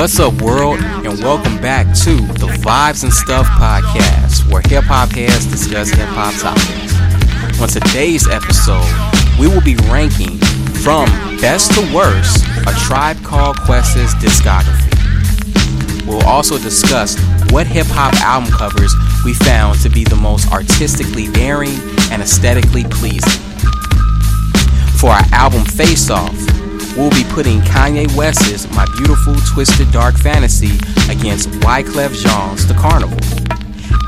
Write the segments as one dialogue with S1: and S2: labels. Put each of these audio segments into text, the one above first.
S1: What's up, world, and welcome back to the Vibes and Stuff podcast, where hip hop heads discuss hip hop topics. On today's episode, we will be ranking from best to worst a Tribe Called Quest's discography. We'll also discuss what hip hop album covers we found to be the most artistically daring and aesthetically pleasing. For our album Face Off, we'll be putting Kanye West's My Beautiful Twisted Dark Fantasy against Wyclef Jean's The Carnival.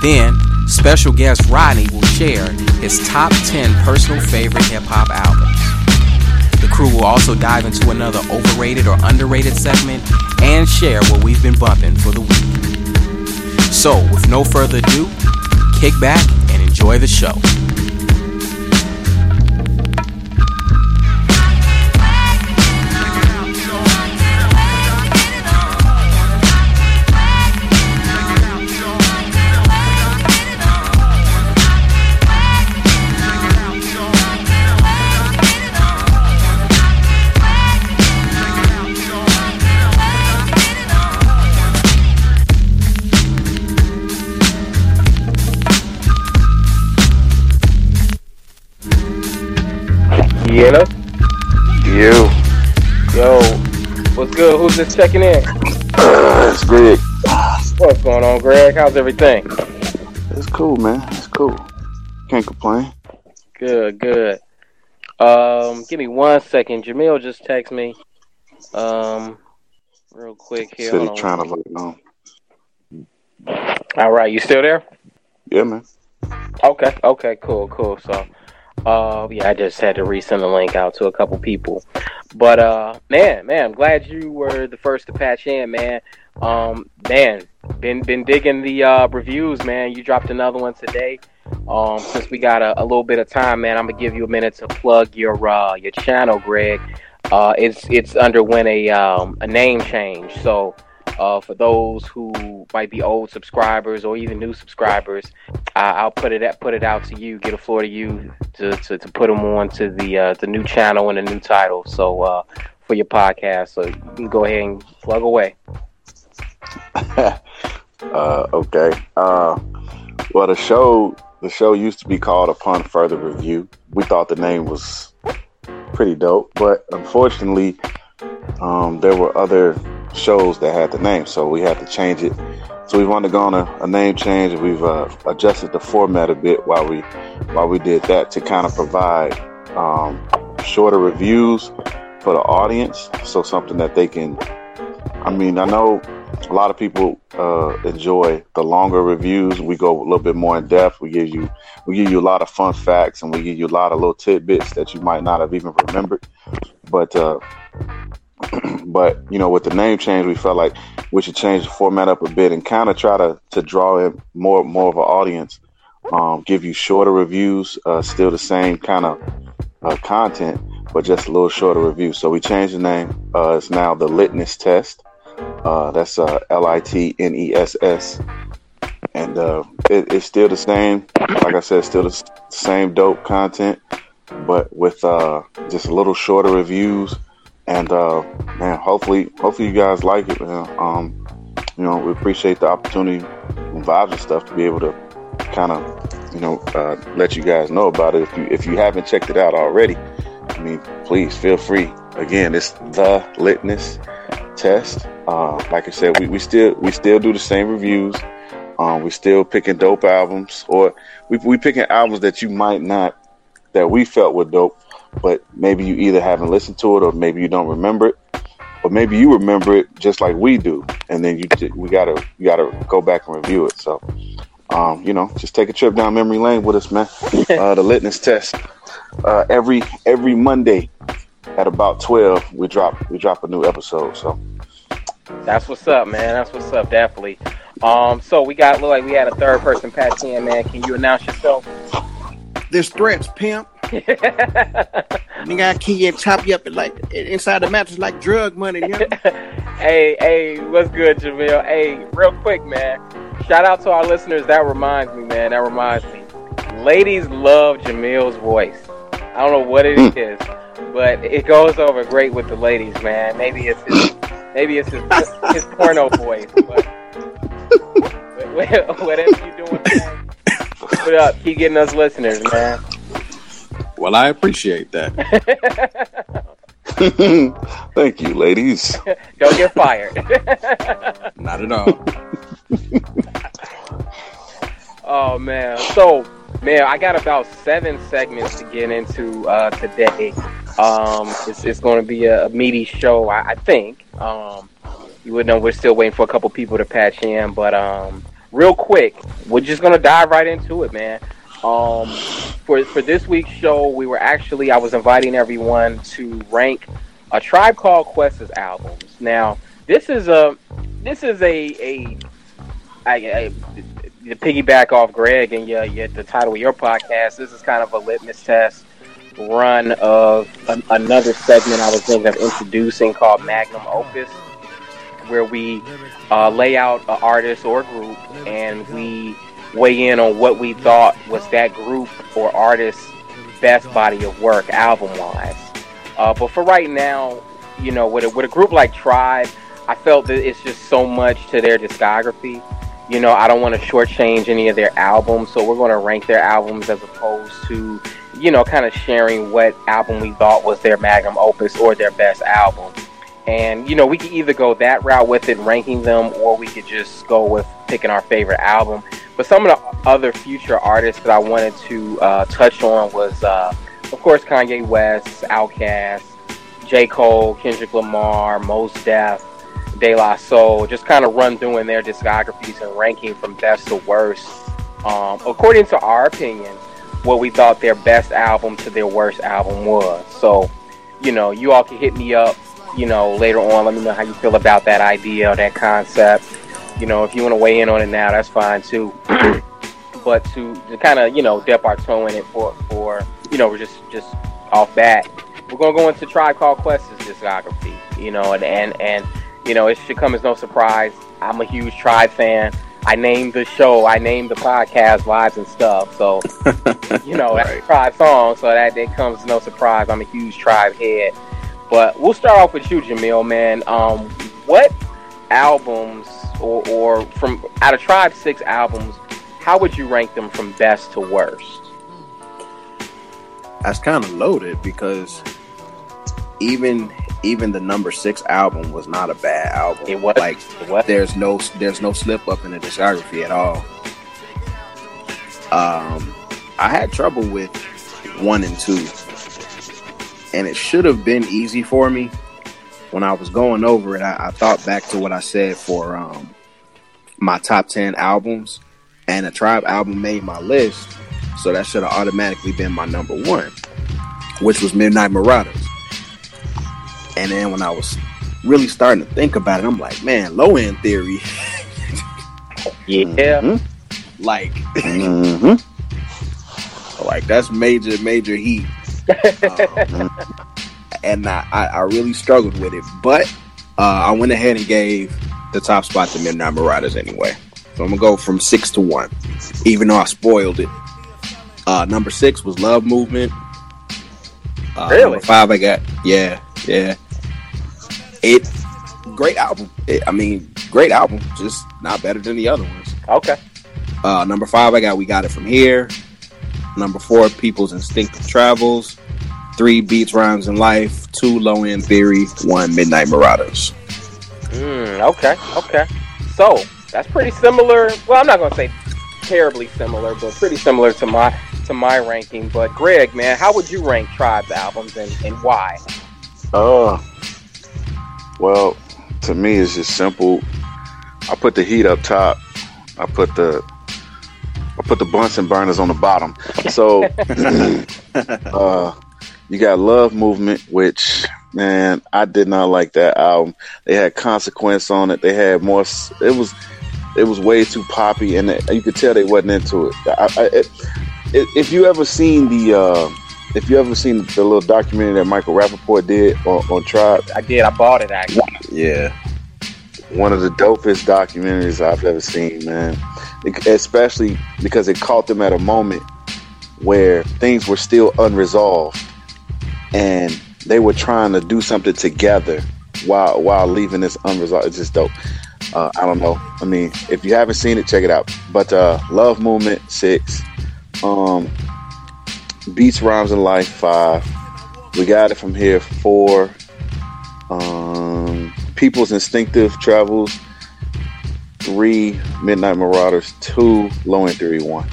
S1: Then, special guest Rodney will share his top 10 personal favorite hip hop albums. The crew will also dive into another overrated or underrated segment and share what we've been bumping for the week. So, with no further ado, kick back and enjoy the show.
S2: You.
S3: Yo, what's good? Who's just checking in?
S2: Uh, it's Greg.
S3: What's going on, Greg? How's everything?
S2: It's cool, man. It's cool. Can't complain.
S3: Good, good. Um, give me one second. Jamil just text me. Um, real quick here.
S2: Said he
S3: on.
S2: trying to look on.
S3: All right, you still there?
S2: Yeah, man.
S3: Okay, okay, cool, cool. So, uh, yeah, I just had to resend the link out to a couple people. But uh, man, man, I'm glad you were the first to patch in, man. Um, man, been been digging the uh, reviews, man. You dropped another one today. Um, since we got a, a little bit of time, man, I'm gonna give you a minute to plug your uh, your channel, Greg. Uh, it's it's underwent a um, a name change, so uh, for those who might be old subscribers or even new subscribers, I'll put it put it out to you, get a floor to you to, to, to put them on to the uh, the new channel and the new title. So uh, for your podcast, so you can go ahead and plug away.
S2: uh, okay. Uh, well, the show the show used to be called Upon Further Review. We thought the name was pretty dope, but unfortunately, um, there were other shows that had the name, so we had to change it. So we've undergone a, a name change. We've uh, adjusted the format a bit while we while we did that to kind of provide um, shorter reviews for the audience. So something that they can. I mean, I know a lot of people uh, enjoy the longer reviews. We go a little bit more in depth. We give you we give you a lot of fun facts, and we give you a lot of little tidbits that you might not have even remembered. But uh, but you know, with the name change, we felt like we should change the format up a bit and kind of try to to draw in more more of an audience. Um, give you shorter reviews, uh, still the same kind of uh, content, but just a little shorter review. So we changed the name. Uh, it's now the Litness Test. Uh, that's uh, L I T N E S S, and uh, it, it's still the same. Like I said, still the same dope content, but with just a little shorter reviews. And uh, man, hopefully, hopefully you guys like it. Man. Um, you know, we appreciate the opportunity and vibes and stuff to be able to kind of, you know, uh, let you guys know about it. If you if you haven't checked it out already, I mean, please feel free. Again, it's the Litness Test. Uh, like I said, we, we still we still do the same reviews. Um, we still picking dope albums, or we we picking albums that you might not that we felt were dope, but maybe you either haven't listened to it or maybe you don't remember it, or maybe you remember it just like we do, and then you we gotta you gotta go back and review it. So, um, you know, just take a trip down memory lane with us, man. Uh, the litness test uh, every every Monday at about twelve we drop we drop a new episode. So
S3: That's what's up, man. That's what's up, definitely. Um, so we got look like we had a third person patch in, man. Can you announce yourself?
S4: There's threats, pimp. Nigga, I key and chop you up and like inside the mattress like drug money. You know?
S3: hey, hey, what's good, Jamil? Hey, real quick, man. Shout out to our listeners. That reminds me, man. That reminds me. Ladies love Jamil's voice. I don't know what it hmm. is, but it goes over great with the ladies, man. Maybe it's his, maybe it's his, his porno voice. But whatever you doing, man, it up. Keep getting us listeners, man.
S5: Well, I appreciate that.
S2: Thank you, ladies.
S3: Don't get fired.
S5: Not at all.
S3: oh man. So man, I got about seven segments to get into uh, today. Um, it's, it's going to be a, a meaty show, I, I think. Um, you would know we're still waiting for a couple people to patch in, but um, real quick, we're just gonna dive right into it, man. Um, for for this week's show, we were actually I was inviting everyone to rank a Tribe Called Quest's albums. Now, this is a this is a a, a, a piggyback off Greg and yeah, the title of your podcast. This is kind of a litmus test run of an, another segment I was thinking of introducing called Magnum Opus where we uh, lay out an artist or group and we weigh in on what we thought was that group or artist's best body of work album wise. Uh, but for right now, you know, with a, with a group like Tribe, I felt that it's just so much to their discography. You know, I don't want to shortchange any of their albums, so we're going to rank their albums as opposed to, you know, kind of sharing what album we thought was their magnum opus or their best album. And, you know, we could either go that route with it, ranking them, or we could just go with picking our favorite album. But some of the other future artists that I wanted to uh, touch on was, uh, of course, Kanye West, Outkast, J. Cole, Kendrick Lamar, Mos Def, De La Soul, just kind of run through in their discographies and ranking from best to worst. Um, according to our opinion, what we thought their best album to their worst album was. So, you know, you all can hit me up you know, later on, let me know how you feel about that idea or that concept. You know, if you want to weigh in on it now, that's fine too. but to, to kind of, you know, dip our toe in it for, for you know, we're just, just off bat, we're going to go into Tribe Called Quest's discography, you know, and, and, and, you know, it should come as no surprise. I'm a huge Tribe fan. I named the show, I named the podcast Vibes and Stuff. So, you know, right. that's a Tribe song, so that, that comes as no surprise. I'm a huge Tribe head. But we'll start off with you, Jamil, man. Um, what albums or, or from out of Tribe Six albums, how would you rank them from best to worst?
S4: That's kind of loaded because even even the number six album was not a bad album.
S3: It was
S4: like
S3: it was.
S4: there's no there's no slip up in the discography at all. Um, I had trouble with one and two and it should have been easy for me. When I was going over it, I, I thought back to what I said for um, my top 10 albums, and a Tribe album made my list. So that should have automatically been my number one, which was Midnight Marauders. And then when I was really starting to think about it, I'm like, man, low end theory.
S3: yeah.
S4: Mm-hmm. Like, mm-hmm. like that's major, major heat um, and I, I, really struggled with it. But uh, I went ahead and gave the top spot to Midnight Marauders anyway. So I'm gonna go from six to one, even though I spoiled it. Uh, number six was Love Movement. Uh,
S3: really?
S4: Number five, I got yeah, yeah. It great album. It, I mean, great album. Just not better than the other ones.
S3: Okay.
S4: Uh, number five, I got We Got It From Here. Number four, People's Instinctive Travels. Three, Beats, Rhymes, and Life. Two, Low End Theory. One, Midnight Marauders.
S3: Mm, okay, okay. So that's pretty similar. Well, I'm not gonna say terribly similar, but pretty similar to my to my ranking. But Greg, man, how would you rank Tribe's albums and, and why?
S2: Uh, well, to me, it's just simple. I put the heat up top. I put the I put the Bunsen burners on the bottom. So uh, you got Love Movement, which man, I did not like that album. They had consequence on it. They had more. It was it was way too poppy, and it, you could tell they wasn't into it. I, I, it, it if you ever seen the. Uh, if you ever seen the little documentary that Michael Rapaport did on, on Tribe,
S3: I did. I bought it actually.
S2: Yeah, one of the dopest documentaries I've ever seen, man especially because it caught them at a moment where things were still unresolved and they were trying to do something together while while leaving this unresolved. It's just dope. Uh, I don't know. I mean, if you haven't seen it, check it out. But uh, Love Movement six, um, Beats Rhymes and Life five. We got it from here four. Um, People's Instinctive Travels three. Midnight Marauders two. Low End three one.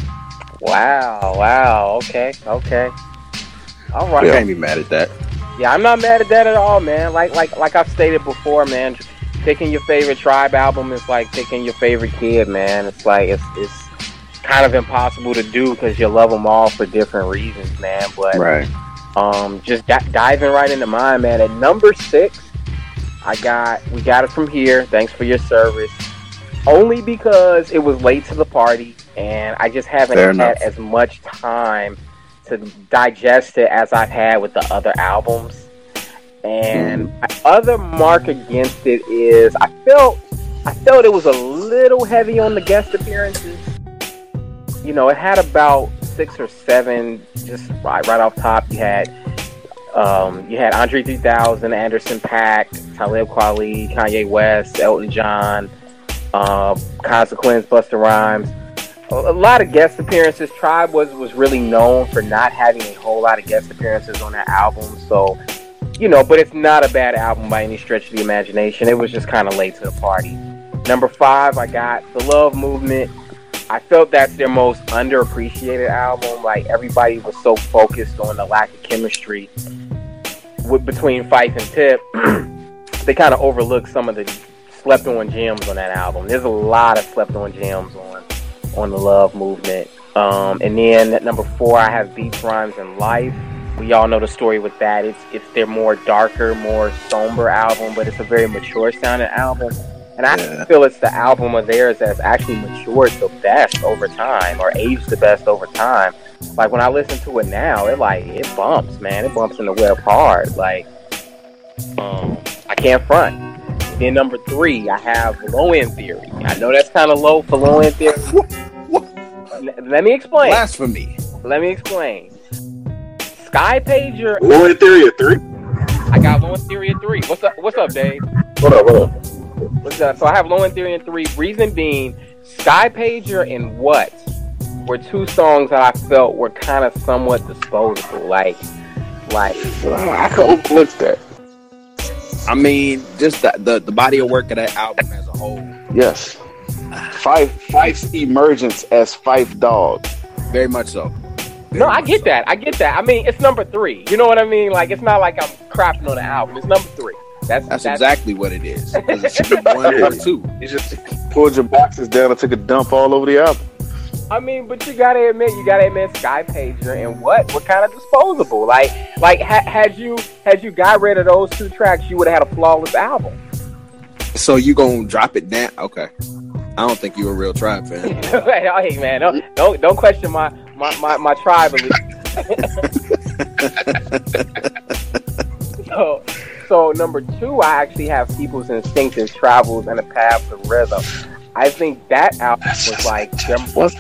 S3: Wow, wow. Okay, okay. All
S4: I
S3: right.
S4: Can't be mad at that.
S3: Yeah, I'm not mad at that at all, man. Like like like I've stated before, man. Picking your favorite tribe album is like picking your favorite kid, man. It's like it's it's kind of impossible to do because you love them all for different reasons, man. But
S4: Right.
S3: um, just di- diving right into mine, man. At number six, I got we got it from here. Thanks for your service. Only because it was late to the party, and I just haven't
S4: Fair
S3: had
S4: enough.
S3: as much time to digest it as I've had with the other albums. And my other mark against it is I felt I felt it was a little heavy on the guest appearances. You know, it had about six or seven just right, right off top. You had um, you had Andre 3000, Anderson .Paak, Talib Kweli, Kanye West, Elton John, uh, Consequence, Busta Rhymes. A, lot of guest appearances. Tribe was was really known for not having a whole lot of guest appearances on that album. So, you know, but it's not a bad album by any stretch of the imagination. It was just kind of late to the party. Number five, I got The Love Movement. I felt that's their most underappreciated album. Like everybody was so focused on the lack of chemistry with, between Phife and Tip, they kind of overlooked some of the slept on gems on that album. There's a lot of slept on gems on on the Love Movement. Um, and then at number four, I have Beats, Rhymes, and Life. We all know the story with that. It's it's their more darker, more somber album, but it's a very mature sounding album. And I
S4: Yeah.
S3: feel it's the album of theirs that's actually matured the best over time, or aged the best over time. Like when I listen to it now, it like it bumps, man. It bumps in the web hard. Like, um, I can't front. Then number three, I have low end theory. I know that's kind of low for low end theory. L- Let me explain.
S4: Blasphemy.
S3: Let me explain. Skypager,
S2: Low End Theory at three.
S3: I got low end theory at three. What's up? What's up, Dave?
S2: What up? What up?
S3: What's up? So I have low end theory in three. Reason being, Skypager and What were two songs that I felt were kind of somewhat disposable. Like, like
S2: I could overlook that.
S4: I mean, just the, the the body of work of that album as a whole.
S2: Yes. Phife Phife's emergence as Phife Dawg.
S4: Very much so. Very
S3: no, I get
S4: so.
S3: that. I get that. I mean, it's number three. You know what I mean? Like, it's not like I'm crapping on the album. It's number three. That's
S4: That's
S3: that's,
S4: exactly what it is. it should be one or two.
S2: You just pulled your boxes down and took a dump all over the album.
S3: I mean, but you gotta admit, you gotta admit, Skypager and what What kind of disposable. Like, like ha- had you had you got rid of those two tracks, you would have had a flawless album.
S4: So you gonna drop it down? Okay. I don't think you're a real tribe fan.
S3: hey man, don't don't, don't question my my my, my tribe so so number two, I actually have people's instinctive travels and a path of rhythm. I think that album was like their
S2: What?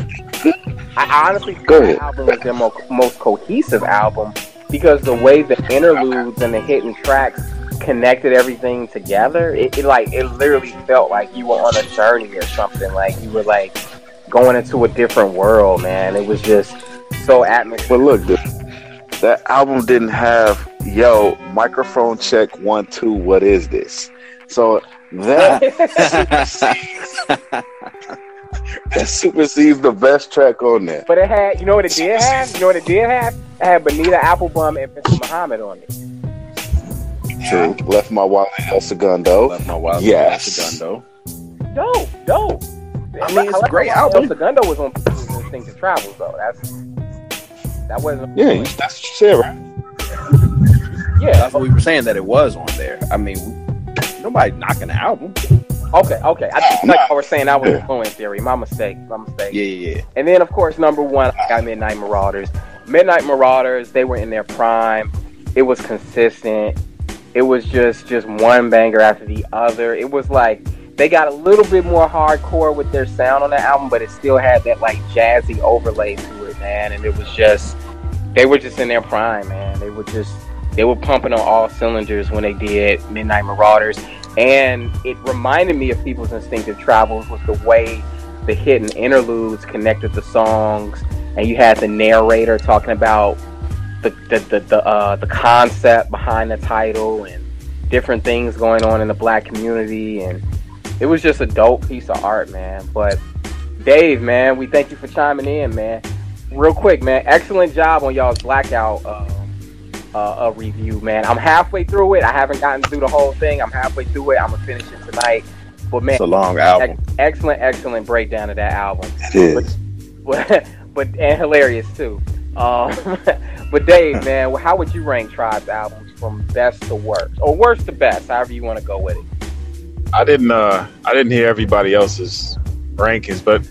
S3: I honestly think
S2: Go
S3: that album was their mo- most cohesive album because the way the interludes and the hidden tracks connected everything together, it, it like it literally felt like you were on a journey or something. Like you were like going into a different world, man. It was just so atmospheric.
S2: But look, dude, that album didn't have yo microphone check one two. What is this? So that that supersedes the best track on there.
S3: but it had, you know what it did have? You know what it did have? It had Bonita Applebum and Prince Muhammad on it.
S2: True. Left my wallet El Segundo.
S5: Left my wild
S2: Yes.
S5: Segundo.
S3: Dope, dope.
S4: I mean, it's a
S3: like
S4: great album.
S3: El Segundo was on People's Instinctive Travels, though. That's that wasn't.
S2: Yeah, you- that's what you said, right?
S3: yeah.
S4: That's what we were saying that it was on there. I mean, nobody knocking the album.
S3: Okay, okay. I think like I was saying that was a fluent theory. My mistake. My mistake.
S4: Yeah, yeah, yeah.
S3: And then, of course, number one, I got Midnight Marauders. Midnight Marauders, they were in their prime. It was consistent. It was just just one banger after the other. It was like they got a little bit more hardcore with their sound on the album, but it still had that like jazzy overlay to it, man. And it was just they were just in their prime, man. They were just they were pumping on all cylinders when they did Midnight Marauders, and it reminded me of People's Instinctive Travels was the way the hidden interludes connected the songs, and you had the narrator talking about the the the the, uh, the concept behind the title and different things going on in the black community, and it was just a dope piece of art, man. But Dave, man, we thank you for chiming in, man. Real quick, man, excellent job on y'all's blackout. Um, uh, a review, man. I'm halfway through it. I haven't gotten through the whole thing. I'm halfway through it. I'm gonna finish it tonight. But man,
S4: It's a long album.
S3: ex- excellent, excellent breakdown of that album.
S2: It is.
S3: But, but and hilarious too. Um, but Dave, man, how would you rank Tribe's albums from best to worst, or worst to best, however you want to go with it?
S6: I didn't uh I didn't hear everybody else's rankings, but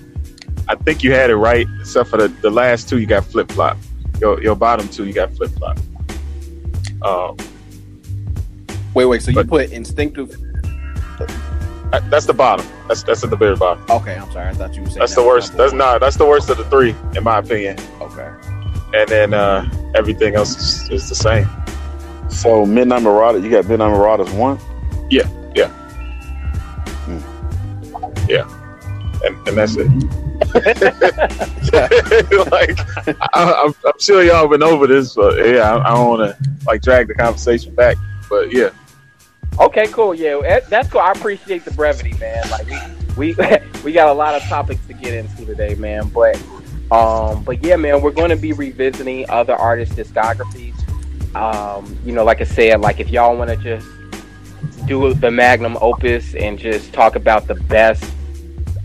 S6: I think you had it right, except for the, the last two you got flip flop. Your your bottom two you got flip flop. Um
S4: Wait, wait. So you put instinctive?
S6: That's the bottom. That's that's at the very bottom.
S4: Okay, I'm sorry. I thought you were saying
S6: That's
S4: that
S6: the worst. That's
S4: one.
S6: not that's the worst of the three, in my opinion.
S4: Okay.
S6: And then uh everything else is, is the same.
S2: So Midnight Marauder, you got Midnight Marauders one. Yeah, yeah, hmm.
S6: yeah, and and that's it. like I, I'm, I'm sure y'all been over this, but yeah, I, I don't want to like drag the conversation back. But yeah,
S3: Okay, cool. Yeah, that's cool. I appreciate the brevity, man. Like we we we got a lot of topics to get into today, man. But um, but yeah, man, we're going to be revisiting other artists' discographies. Um, you know, like I said, like if y'all want to just do the magnum opus and just talk about the best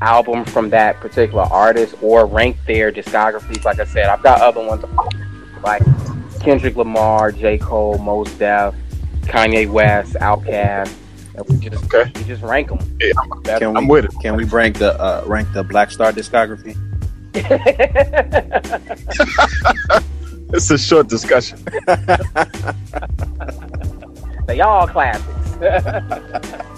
S3: album from that particular artist or rank their discographies, like I said, I've got other ones like Kendrick Lamar, J. Cole, Mos Def, Kanye West, Outkast, and we just
S6: Okay.
S3: we just rank them.
S6: Yeah,
S4: Can we,
S6: I'm with it.
S4: Can we rank the uh, rank the Black Star discography?
S6: It's a short discussion.
S3: they all classics.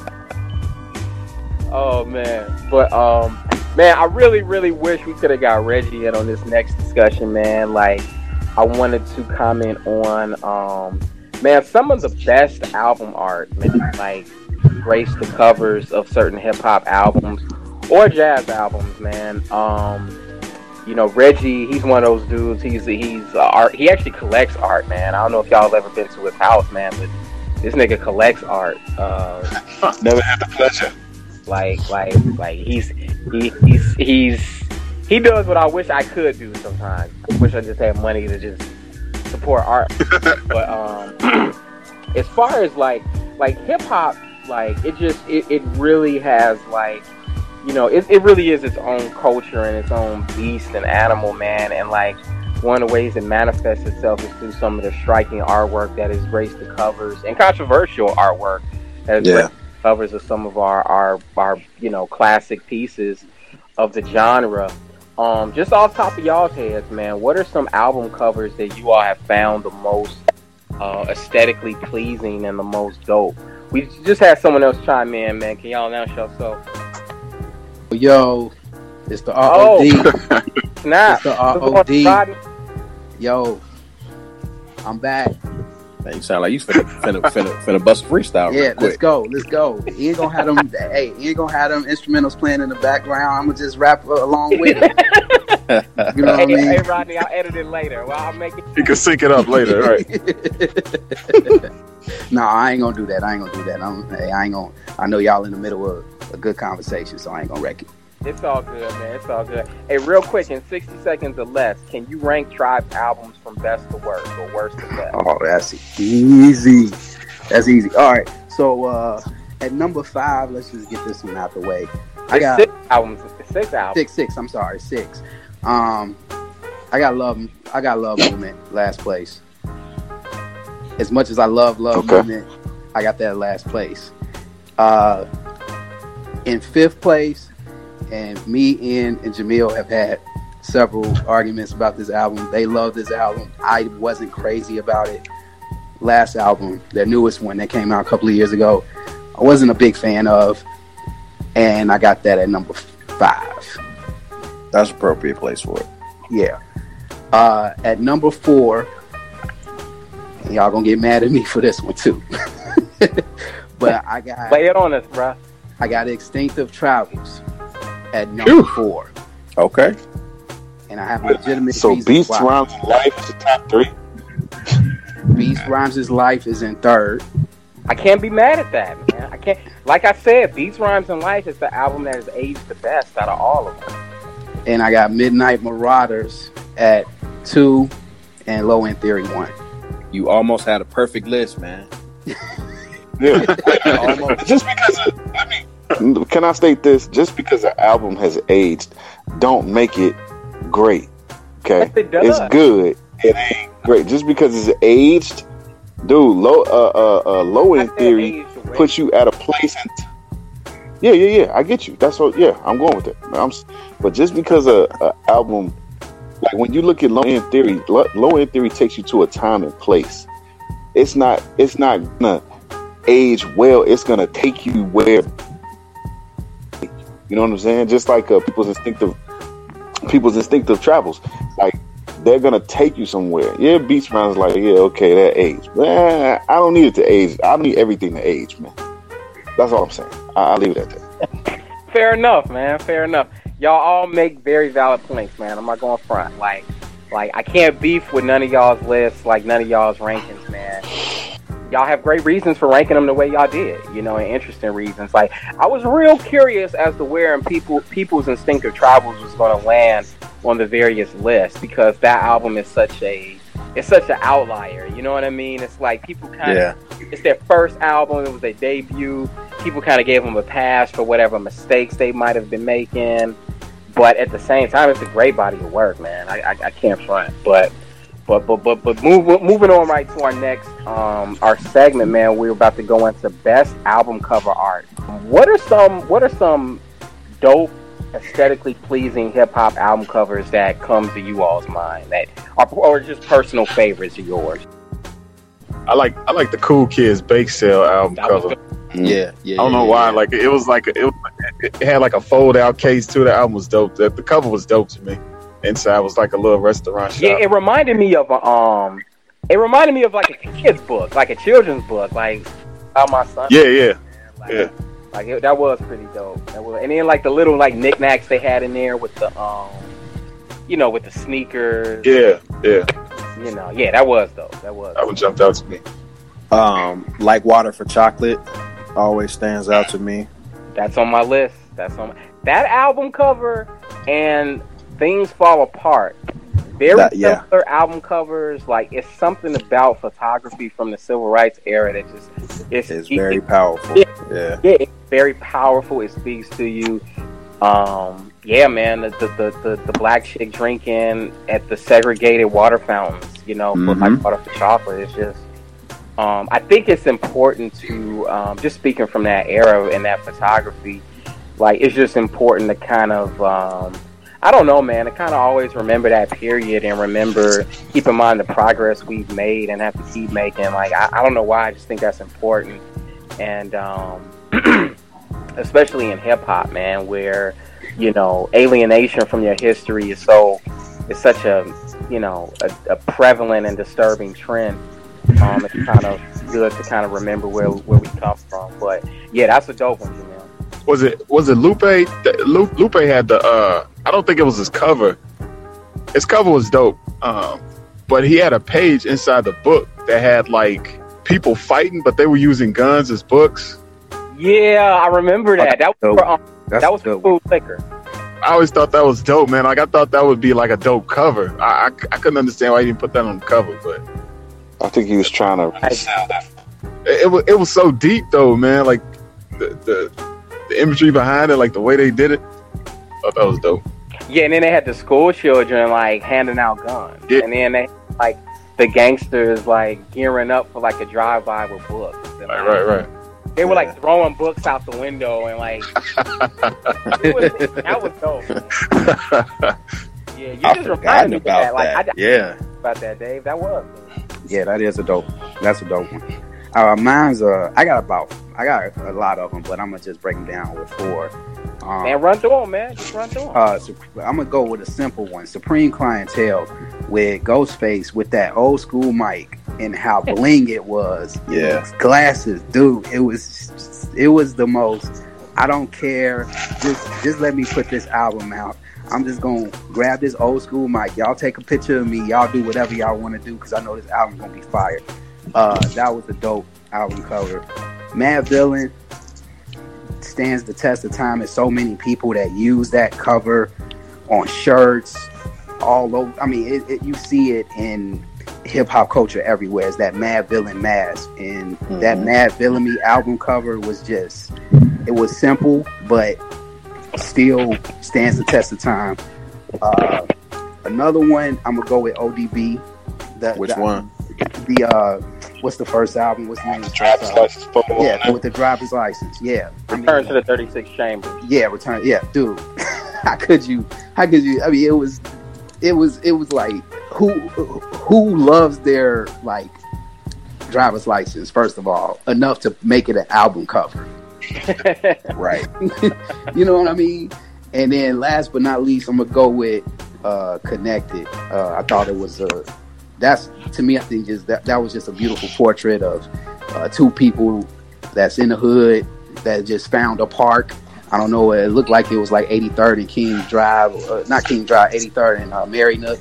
S3: oh man, but um, man, I really, really wish we could have got Reggie in on this next discussion, man. Like, I wanted to comment on um, man, some of the best album art, man, like grace the covers of certain hip hop albums or jazz albums, man. Um, you know, Reggie, he's one of those dudes. He's he's uh, art. He actually collects art, man. I don't know if y'all ever been to his house, man, but this nigga collects art. Uh,
S2: Never had the pleasure.
S3: Like like like he's he, he's he's he does what I wish I could do sometimes. I wish I just had money to just support art. but um as far as like like hip hop, like it just it, it really has like you know, it, it really is its own culture and its own beast and animal, man. And like one of the ways it manifests itself is through some of the striking artwork that has graced the covers and controversial artwork that has
S4: Yeah.
S3: graced covers of some of our, our our you know classic pieces of the genre. Um, just off top of y'all's heads, man, what are some album covers that you all have found the most uh, aesthetically pleasing and the most dope? We just had someone else chime in, man. Can y'all announce yourself?
S7: Yo, it's the
S3: Oh.
S7: ROD.
S3: Snap.
S7: It's the? ROD. Yo, I'm back.
S4: Man, you sound like you finna finna finna, finna bust a freestyle
S7: Yeah,
S4: real
S7: let's go. Let's go. You ain't gonna have them. hey, you ain't gonna have them instrumentals playing in the background. I'm gonna just rap along with it. You know what I
S3: Hey, hey. Rodney, I'll edit it later. Well, I'll make it.
S6: You can sync it up later, right?
S7: no, I ain't gonna do that. I ain't gonna do that. I'm, hey, I ain't gonna. I know y'all in the middle of a good conversation, so I ain't gonna wreck it.
S3: It's all good, man. It's all good. Hey, real quick, in 60 seconds or less, can you rank Tribe's albums from best to worst or worst to best?
S7: Oh, that's easy. That's easy. All right. So uh at number five, let's just get this one out the way. I got
S3: six albums. Six albums.
S7: six, six. I'm sorry, six. Um, I got love. I got love movement. Last place. As much as I love love
S2: Okay.
S7: movement, I got that last place. Uh, in fifth place, and me, Ian, and Jamil have had several arguments about this album. They love this album. I wasn't crazy about it. Last album, their newest one that came out a couple of years ago, I wasn't a big fan of, and I got that at number five.
S4: That's appropriate place for it.
S7: Yeah. Uh, at number four, y'all gonna get mad at me for this one too. but I got
S3: Lay it on us, bro.
S7: I got Extinctive Travels at number
S6: Phew.
S7: four,
S4: Okay.
S7: and I have legitimate
S2: So
S7: reasons
S2: Beats
S7: why.
S2: Rhymes in Life is the top three.
S7: Beats Rhymes' Life is in third.
S3: I can't be mad at that, man. I can't. Like I said, Beats, Rhymes, and Life is the album that has aged the best out of all of them.
S7: and I got Midnight Marauders at two, and Low End Theory one.
S4: You almost had a perfect list, man.
S2: Yeah.
S4: Almost.
S2: just because of, I mean, can I state this? Just because an album has aged, don't make it great. Okay,
S3: it
S2: it's good. It ain't great just because it's aged. Dude, low uh uh, uh low
S3: I
S2: end theory puts you at a place. Yeah, yeah, yeah. I get you. That's what. Yeah, I'm going with it. I'm, but just because a, a album, like when you look at low end theory, low, low end theory takes you to a time and place. It's not. It's not gonna age well. It's gonna take you where. You know what I'm saying? Just like uh, people's instinctive, people's instinctive travels. Like they're gonna take you somewhere. Yeah, Beats Round's like, yeah, okay, that age. Man, I don't need it to age. I need everything to age, man. That's all I'm saying. I, I'll leave it at that.
S3: Fair enough, man. Fair enough. Y'all all make very valid points, man. I'm not going front. Like, like I can't beef with none of y'all's lists, like none of y'all's rankings, man. Y'all have great reasons for ranking them the way y'all did, you know, and interesting reasons. Like, I was real curious as to where in people people's instinctive travels was going to land on the various lists because that album is such a it's such an outlier. You know what I mean? It's like people kind of
S4: Yeah.
S3: it's their first album. It was their debut. People kind of gave them a pass for whatever mistakes they might have been making. But at the same time, it's a great body of work, man. I, I, I can't front. But but but but but move, moving on right to our next um our segment, man. We're about to go into best album cover art. What are some What are some dope, aesthetically pleasing hip hop album covers that come to you all's mind that are or just personal favorites of yours?
S6: I like I like the Cool Kids Bake Sale album
S3: That was
S6: cover.
S4: Yeah. Yeah.
S6: I don't know
S4: yeah,
S6: why.
S4: yeah.
S6: Like it was like it, was, it had like a fold out case too. The album was dope. The, the cover was dope to me. Inside was like a little restaurant shop.
S3: Yeah, it reminded me of a, um, it reminded me of like a kid's book, like a children's book, like how my son.
S6: yeah, yeah.
S3: like,
S6: yeah.
S3: like it, that was pretty dope. That was, and then like the little like knickknacks they had in there with the um, you know, with the sneakers.
S6: Yeah, yeah.
S3: You know, yeah, that was dope. That was.
S6: That one jumped out to me.
S4: Um, like water for chocolate always stands out to me.
S3: That's on my list. That's on my, that album cover and things fall apart. Very
S4: That- yeah.
S3: similar album covers. Like it's something about photography from the civil rights era that just it's,
S4: It's
S3: it-
S4: very powerful.
S3: Yeah.
S4: Yeah.
S3: yeah, it's very powerful. It speaks to you. Um, yeah, man, the the, the, the the black chick drinking at the segregated water fountains, you know, for
S4: Mhm.
S3: like water for chocolate. It's just, um, I think it's important to um, just speaking from that era and that photography. Like, it's just important to kind of, um, I don't know, man, I kind of always remember that period and remember, keep in mind the progress we've made and have to keep making. Like, I, I don't know why, I just think that's important and um, especially in hip hop, man, where you know alienation from your history is so it's such a you know a, a prevalent and disturbing trend. Um, it's kind of good to kind of remember where where we come from. But yeah, that's a dope one, man.
S6: Was it was it Lupe? Lupe had the. uh I don't think it was his cover. His cover was dope, um, but he had a page inside the book that had like people fighting, but they were using guns as books.
S3: Yeah, I remember that. That was
S7: Dope.
S3: for, um, that was for food liquor.
S6: I always thought that was dope, man. Like I thought that would be like a dope cover. I, I, I couldn't understand why he didn't put that on the cover, but
S2: I think he was trying to
S3: I-
S2: sell that.
S6: it, it was it was so deep though, man. Like the, the the imagery behind it, like the way they did it. I thought that was dope.
S3: Yeah, and then they had the school children like handing out guns,
S6: Yeah.
S3: and then they like the gangsters like gearing up for like a drive by with books. And,
S6: Right,
S3: like,
S6: right, right.
S3: They were
S4: Yeah.
S3: like throwing books out the window and like it was, that was dope. Yeah, you
S4: I
S3: just
S4: forgotten
S3: reminded me
S4: about
S3: that. Like I.
S4: Yeah.
S3: about that, Dave. That was.
S7: Yeah, that is a dope. That's a dope one. Uh, mine's uh, I got about I got a lot of them, but I'm gonna just break them down with four. Um,
S3: Man, run through them, man. Just run through them.
S7: uh, Sup- I'm gonna go with a simple one. Supreme Clientele with Ghostface with that old school mic and how bling it was.
S4: Yeah.
S7: Glasses, dude. It was it was the most. I don't care. Just just let me put this album out. I'm just gonna grab this old school mic. Y'all take a picture of me. Y'all do whatever y'all want to do because I know this album gonna be fire. Uh, that was a dope album cover. Madvillain stands the test of time. And so many people that use that cover on shirts, all over. I mean, it, it, you see it in hip hop culture everywhere. It's that Madvillain mask, and that Madvillainy album cover was just. It was simple, but still stands the test of time. Uh, another one, I'm gonna go with ODB. The,
S4: Which
S7: the-
S4: one?
S7: The uh, what's the first album? What's the name? of the first
S2: Driver's
S7: album?
S2: license for
S7: Yeah, with the driver's license. Yeah, I mean,
S3: Return to the 36 chamber.
S7: yeah, return. Yeah, dude. how could you? How could you? I mean, it was, it was, it was like who, who loves their like driver's license first of all enough to make it an album cover.
S4: Right.
S7: you know what I mean? And then last but not least, I'm gonna go with uh, Connected. Uh, I thought it was a that's to me. I think just that that was just a beautiful portrait of uh, two people that's in the hood that just found a park. I don't know. It looked like it was like 83rd and King Drive, uh, not King Drive, 83rd and uh, Mary Nook.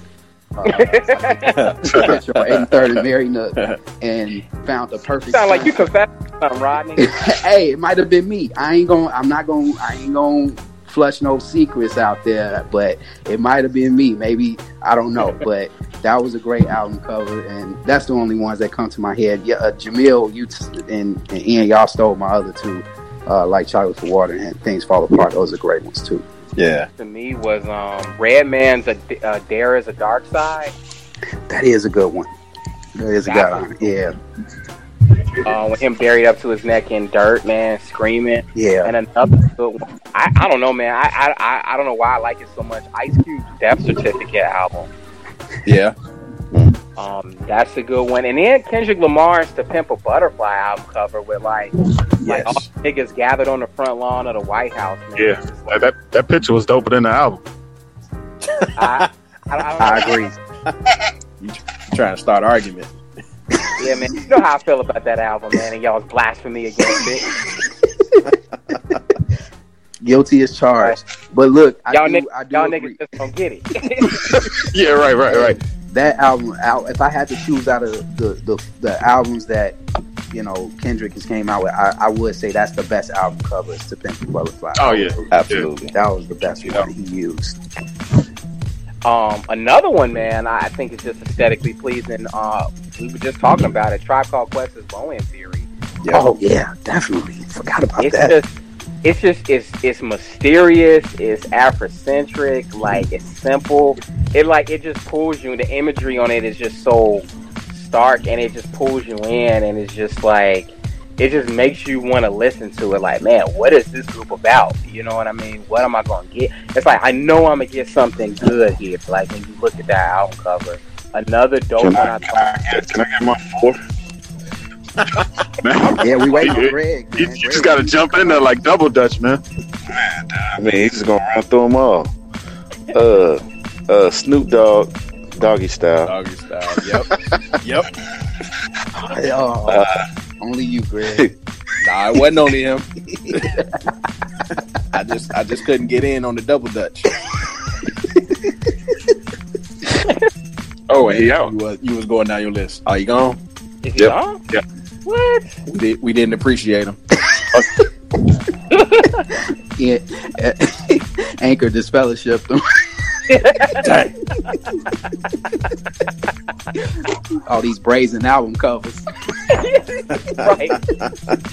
S7: Uh, picture of 83rd and Mary Nook, and found the perfect.
S3: Sound like you confessed Rodney.
S7: hey, it might have been me. I ain't going. To I'm not going. To I ain't going to flush no secrets out there. But it might have been me. Maybe I don't know. But that was a great album cover, and that's the only ones that come to my head. Yeah, uh, Jamil, you t- and, and Ian, y'all stole my other two, uh, like Chocolate for Water and Things Fall Apart. Those are great ones too.
S4: Yeah.
S3: to me was um, Redman's a, uh, Dare Iz a Darkside.
S7: That is a good one. That is a good one. Yeah,
S3: Uh, with him buried up to his neck in dirt, man, screaming.
S7: yeah.
S3: And another good one. I, I don't know, man. I, I I I don't know why I like it so much. Ice Cube's Death Certificate album.
S4: Yeah.
S3: Um, that's a good one. And then Kendrick Lamar's The Pimp a Butterfly album cover with like like all the niggas gathered on the front lawn of the White House. Man.
S6: Yeah. That,
S3: like,
S6: that that picture was doper than the album.
S3: I, I, I,
S7: I agree.
S4: Trying to start argument.
S3: Yeah, man. You know how I feel about that album, man. And y'all's blasphemy against it.
S7: Guilty as charged. But look, I
S3: Y'all,
S7: do,
S3: niggas,
S7: I do
S3: y'all
S7: agree.
S3: niggas just don't get it.
S6: Yeah, right, right, right.
S7: that album out if I had to choose out of the, the the albums that you know Kendrick has came out with, I, I would say that's the best album cover is to Pimp a Butterfly.
S6: Oh yeah.
S4: Absolutely.
S7: That was the best one he used.
S3: Um, another one, man, I I think is just aesthetically pleasing. Uh, we were just talking about it. Tribe Called Quest is Low End Theory.
S4: Yeah.
S7: Oh yeah, definitely. Forgot about
S3: It's
S7: that.
S3: just, it's just, it's, it's mysterious. It's Afrocentric. Like it's simple. It like it just pulls you. The imagery on it is just so stark, and it just pulls you in, and it's just like. It just makes you want to listen to it. Like, man, what is this group about? You know what I mean? What am I going to get? It's like I know I'm gonna get something good here. Like when you look at that album cover, another dope
S2: Can
S3: one.
S2: I,
S3: I
S2: can I can I get my four?
S6: Man,
S7: Yeah, we waiting
S6: you,
S7: on Greg. Man.
S6: you
S7: Greg.
S6: just got to jump in there like double dutch, man.
S2: I mean, he's just gonna run through them all. Uh, uh, Snoop Dogg, Doggy Style.
S4: Doggy style. Yep. yep.
S7: Oh,
S2: Uh,
S7: only you, Greg.
S4: Nah, it wasn't only him. I just I just couldn't get in on the double dutch.
S6: Oh, and he out.
S4: You was you was going down your list. Are you gone?
S3: Is he
S2: Yep.
S3: on?
S6: Yeah.
S3: What?
S4: We, did, we didn't appreciate him.
S7: Yeah, eh, Anchor disfellowshipped him. All these brazen album covers.
S3: Right.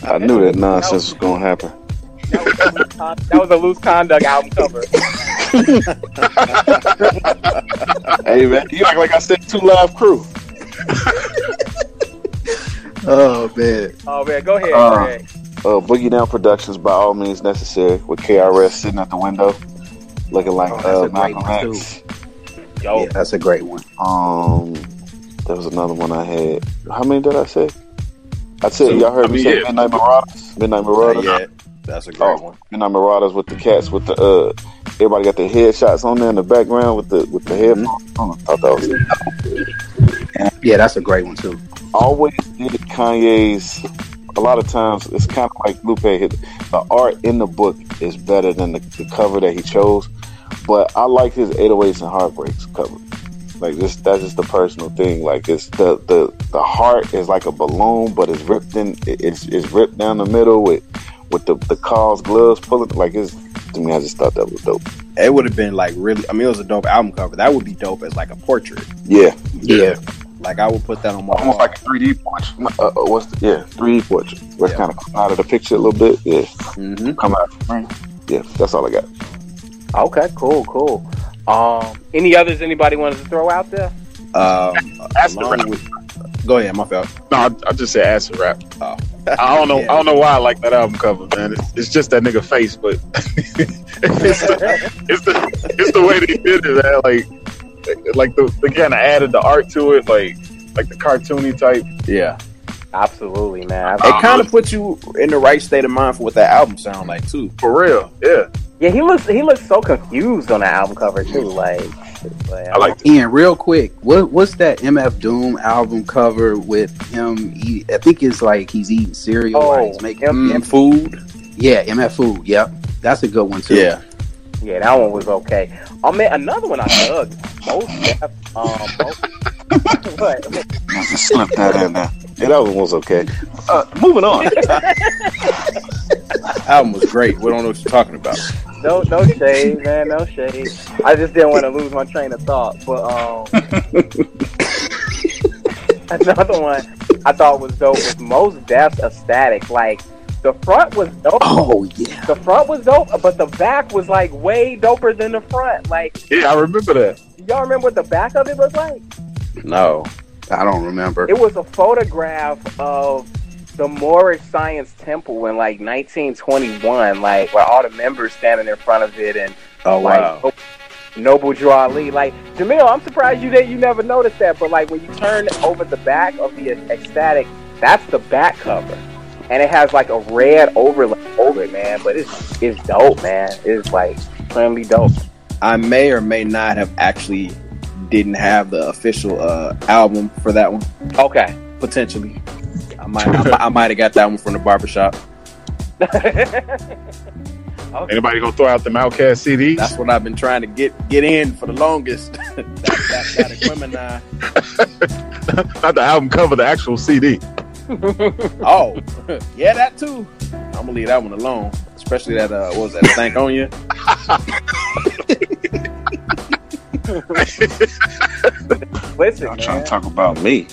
S2: I knew that nonsense was gonna happen.
S3: That was, a loose con- that was a loose conduct album cover.
S2: Hey man, you act like I said two live crew.
S7: Oh man.
S3: Oh man, go ahead,
S2: Uh,
S3: Greg.
S2: Uh, Boogie Down Productions, by all means necessary, with KRS sitting at the window, looking like
S7: Oh, that's
S2: uh,
S7: a great
S2: Malcolm
S7: one,
S2: X.
S3: Yo,
S7: Yeah, that's a great one.
S2: Um, there was another one I had. How many did I say? I said
S6: So,
S2: y'all heard
S6: I
S2: me
S6: mean,
S2: say
S6: yeah.
S2: Midnight Marauders. Midnight Marauders.
S4: yet. That's a great
S2: Oh,
S4: one.
S2: Midnight Marauders with the cats with the uh everybody got their headshots on there in the background with the with the headphones on. I thought that was
S7: Yeah, that's a great one too.
S2: Always did Kanye's. A lot of times, it's kind of like Lupe. The art in the book is better than the, the cover that he chose, but I like his 808s and Heartbreaks cover. Like this, that's just the personal thing. Like it's the the the heart is like a balloon, but it's ripped in. It's it's ripped down the middle with with the the KAWS gloves pulling. Like it's to me, I just thought that was dope.
S4: It would have been like really. I mean, it was a dope album cover. That would be dope as like a portrait.
S2: Yeah,
S7: Yeah,
S4: Like I would put that on my
S2: almost
S4: wall.
S2: like a 3D portrait. Uh, uh, what's the, yeah, 3D portrait. Where it's
S4: Yeah.
S2: kind of come out of the picture a little bit. Yeah,
S4: Mhm.
S2: come out. of the frame. Yeah, that's all I got.
S3: Okay, cool, cool. Um, any others anybody wanted to throw out there?
S4: Um,
S6: That's the rap.
S4: with, go ahead, my fault.
S6: No, I, I just said acid rap.
S4: Oh.
S6: I don't know.
S4: Yeah.
S6: I don't know why I like that album cover, man. It's, it's just that nigga face, but it's, the, it's the it's the way they did it, man. Like like the they kind of added the art to it, like like the cartoony type.
S4: Yeah,
S3: Absolutely, man.
S4: it kind of puts you in the right state of mind for what that album sound like too.
S6: For real, yeah.
S3: Yeah, he looks he looks so confused on the album cover too. Like, like
S6: I like
S7: Ian, real quick, what what's that MF Doom album cover with him? Eat, I think it's like he's eating cereal. or
S3: Oh,
S7: he's making
S3: M-
S4: And food.
S7: yeah, MF Food. Yep, that's a good one too.
S4: Yeah,
S3: Yeah, that one was okay. Oh man, another one I dug. Mos Def, um, most, what?
S2: Just slip that in there. Yeah, that one was okay. Uh, moving on.
S4: album was great. We don't know what you're talking about.
S3: No, no shade, man, no shade. I just didn't want to lose my train of thought. But um, another one I thought was dope was Mos Def's Ecstatic. Like the front was dope.
S7: Oh yeah.
S3: The front was dope, but the back was like way doper than the front. Like,
S6: Yeah, I remember that.
S3: y'all remember what the back of it was like?
S4: No,
S7: I don't remember.
S3: It was a photograph of the Moorish Science Temple in like 1921, like where all the members standing in front of it and
S4: oh
S3: like
S4: wow,
S3: Noble Drew Ali. Like Jamil, I'm surprised you that you never noticed that. But like when you turn over the back of the ecstatic, that's the back cover, and it has like a red overlay over it, man. But it's it's dope, man. It's like extremely dope.
S4: I may or may not have actually didn't have the official uh, album for that one.
S3: Okay.
S4: Potentially, I might I, might- I might have got that one from the barbershop.
S6: Anybody gonna throw out them OutKast CDs?
S4: That's what I've been trying to get get in for the longest. that, that, that Aquemini.
S6: Not the album cover, the actual CD.
S4: Oh, yeah, that too. I'm gonna leave that one alone. Especially that uh, what was that Thank on you?
S3: Listen,
S2: Y'all trying
S3: man.
S2: to talk about me?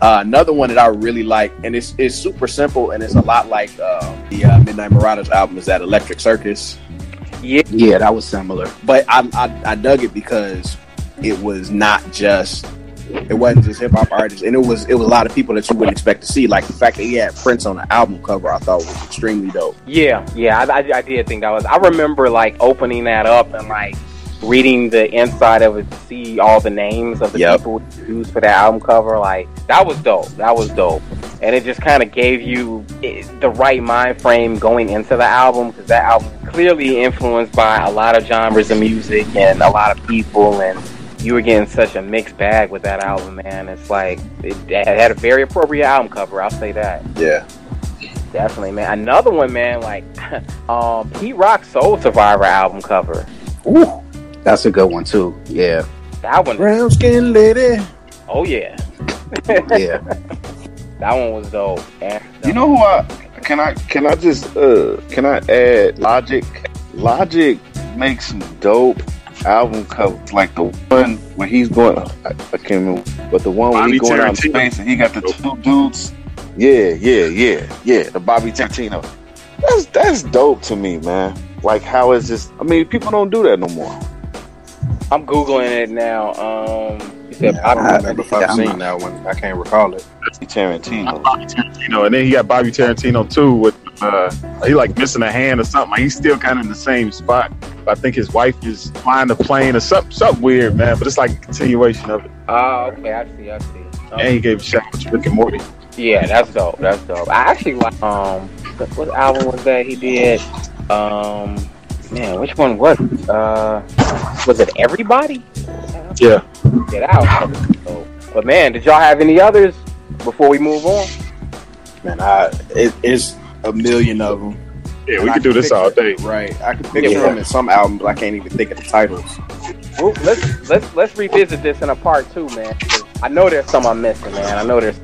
S4: Uh, another one that I really like, and it's it's super simple, and it's a lot like uh, the uh, Midnight Marauders album. Is that Electric Circus?
S3: Yeah,
S7: Yeah, that was similar.
S4: But I, I I dug it because it was not just it wasn't just hip hop artists, and it was it was a lot of people that you wouldn't expect to see. Like the fact that he had Prince on the album cover, I thought was extremely dope.
S3: Yeah, yeah, I, I, I did think that was. I remember like opening that up and like reading the inside of it to see all the names of the
S4: Yep.
S3: people used for that album cover. Like that was dope. That was dope, and it just kind of gave you eh, the right mind frame going into the album because that album clearly influenced by a lot of genres of music and a lot of people and. You were getting such a mixed bag with that album, man. It's like it, it had a very appropriate album cover. I'll say that.
S4: Yeah,
S3: Definitely, man. Another one, man, like um Pete Rock Soul Survivor album cover.
S7: Ooh, that's a good one too. Yeah,
S3: That one
S4: brown skin lady.
S3: oh yeah.
S7: yeah.
S3: that one was dope. And
S2: You know who I can I can I just uh can I add Logic? Logic makes some dope album cover, like the one where he's going. I, I can't remember, but the one where
S6: Bobby
S2: he's going out in space and he got the two dudes. Yeah, yeah, yeah, yeah. The Bobby Tarantino. That's that's dope to me, man. Like how is this? I mean, people don't do that no more.
S3: I'm googling it now. Um you said
S4: I don't
S7: I-
S4: remember if I've
S7: I'm
S4: seen
S7: not-
S4: that one. I can't recall it.
S2: Tarantino.
S6: Bobby Tarantino, and then he got Bobby Tarantino too. With uh, he like missing a hand or something. Like, he's still kind of in the same spot. But I think his wife is flying the plane or something, something weird, man. But it's like a continuation of it.
S3: Oh, okay, I see, I see. Um,
S6: And he gave a shout out to Rick and Morty.
S3: Yeah, that's dope. That's dope. I actually like um what album was that he did? Um man, which one was it? Uh, was it everybody?
S6: Yeah.
S3: Get out. So, but man, did y'all have any others before we move on?
S4: Man, I it, it's a million of them.
S6: Yeah, we could do this all day.
S4: Right, I can picture
S3: Yeah.
S4: them in some albums. I can't even think of the titles.
S3: Well, let's let's let's revisit this in a part two, man. I know there's some I'm missing, man. I know there's.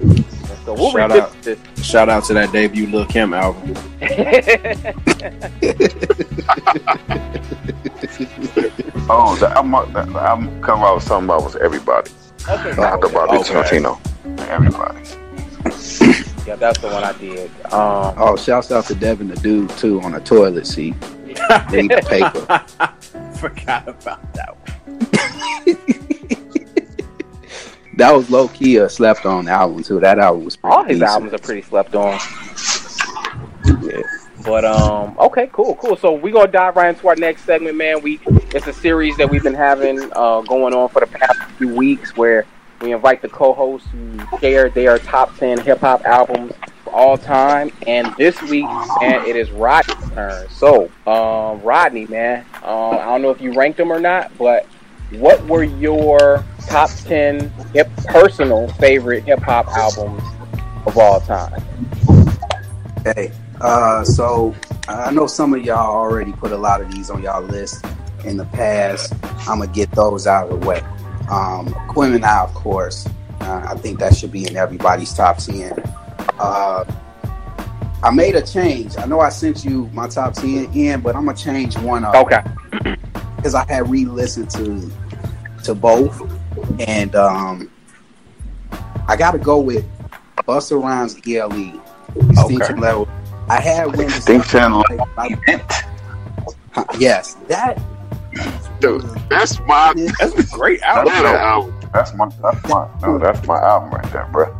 S3: So we'll
S4: Shout out.
S3: this.
S4: Shout out to that debut Lil Kim album.
S2: Oh, the album, the album cover I was talking about was everybody.
S3: okay,
S2: Not the Bobby
S4: Okay.
S2: Tarantino. Everybody.
S3: yeah, that's the one I did. Um,
S7: Oh, shouts out to Devin the dude too on a toilet seat. Read the paper.
S4: Forgot about that one.
S7: That was low key a slept on album too. That album was pretty
S3: all his
S7: decent.
S3: albums are pretty slept on. But um, okay, cool, cool. So we're gonna dive right into our next segment, man. We it's a series that we've been having uh, going on for the past few weeks, where we invite the co-hosts who share their top ten hip hop albums of all time. And this week, man, it is Rodney's turn. So, um, Rodney, man, um, I don't know if you ranked them or not, but what were your top ten hip personal favorite hip hop albums of all time?
S7: Hey, uh, so I know some of y'all already put a lot of these on y'all list in the past. I'm gonna get those out of the way. Um, Quim and I, of course, uh, I think that should be in everybody's top ten. Uh, I made a change. I know I sent you my top ten in, but I'm gonna change one of
S3: Okay.
S7: because I had re-listened to to both, and um, I got to go with Busta Rhymes ELE Extinction Level. I had one.
S2: Extinction
S7: Huh, Yes, that.
S6: Dude, that's my
S4: That's a great
S2: That's,
S4: album.
S6: that album.
S2: that's my that's my no, that's my album right there, bro.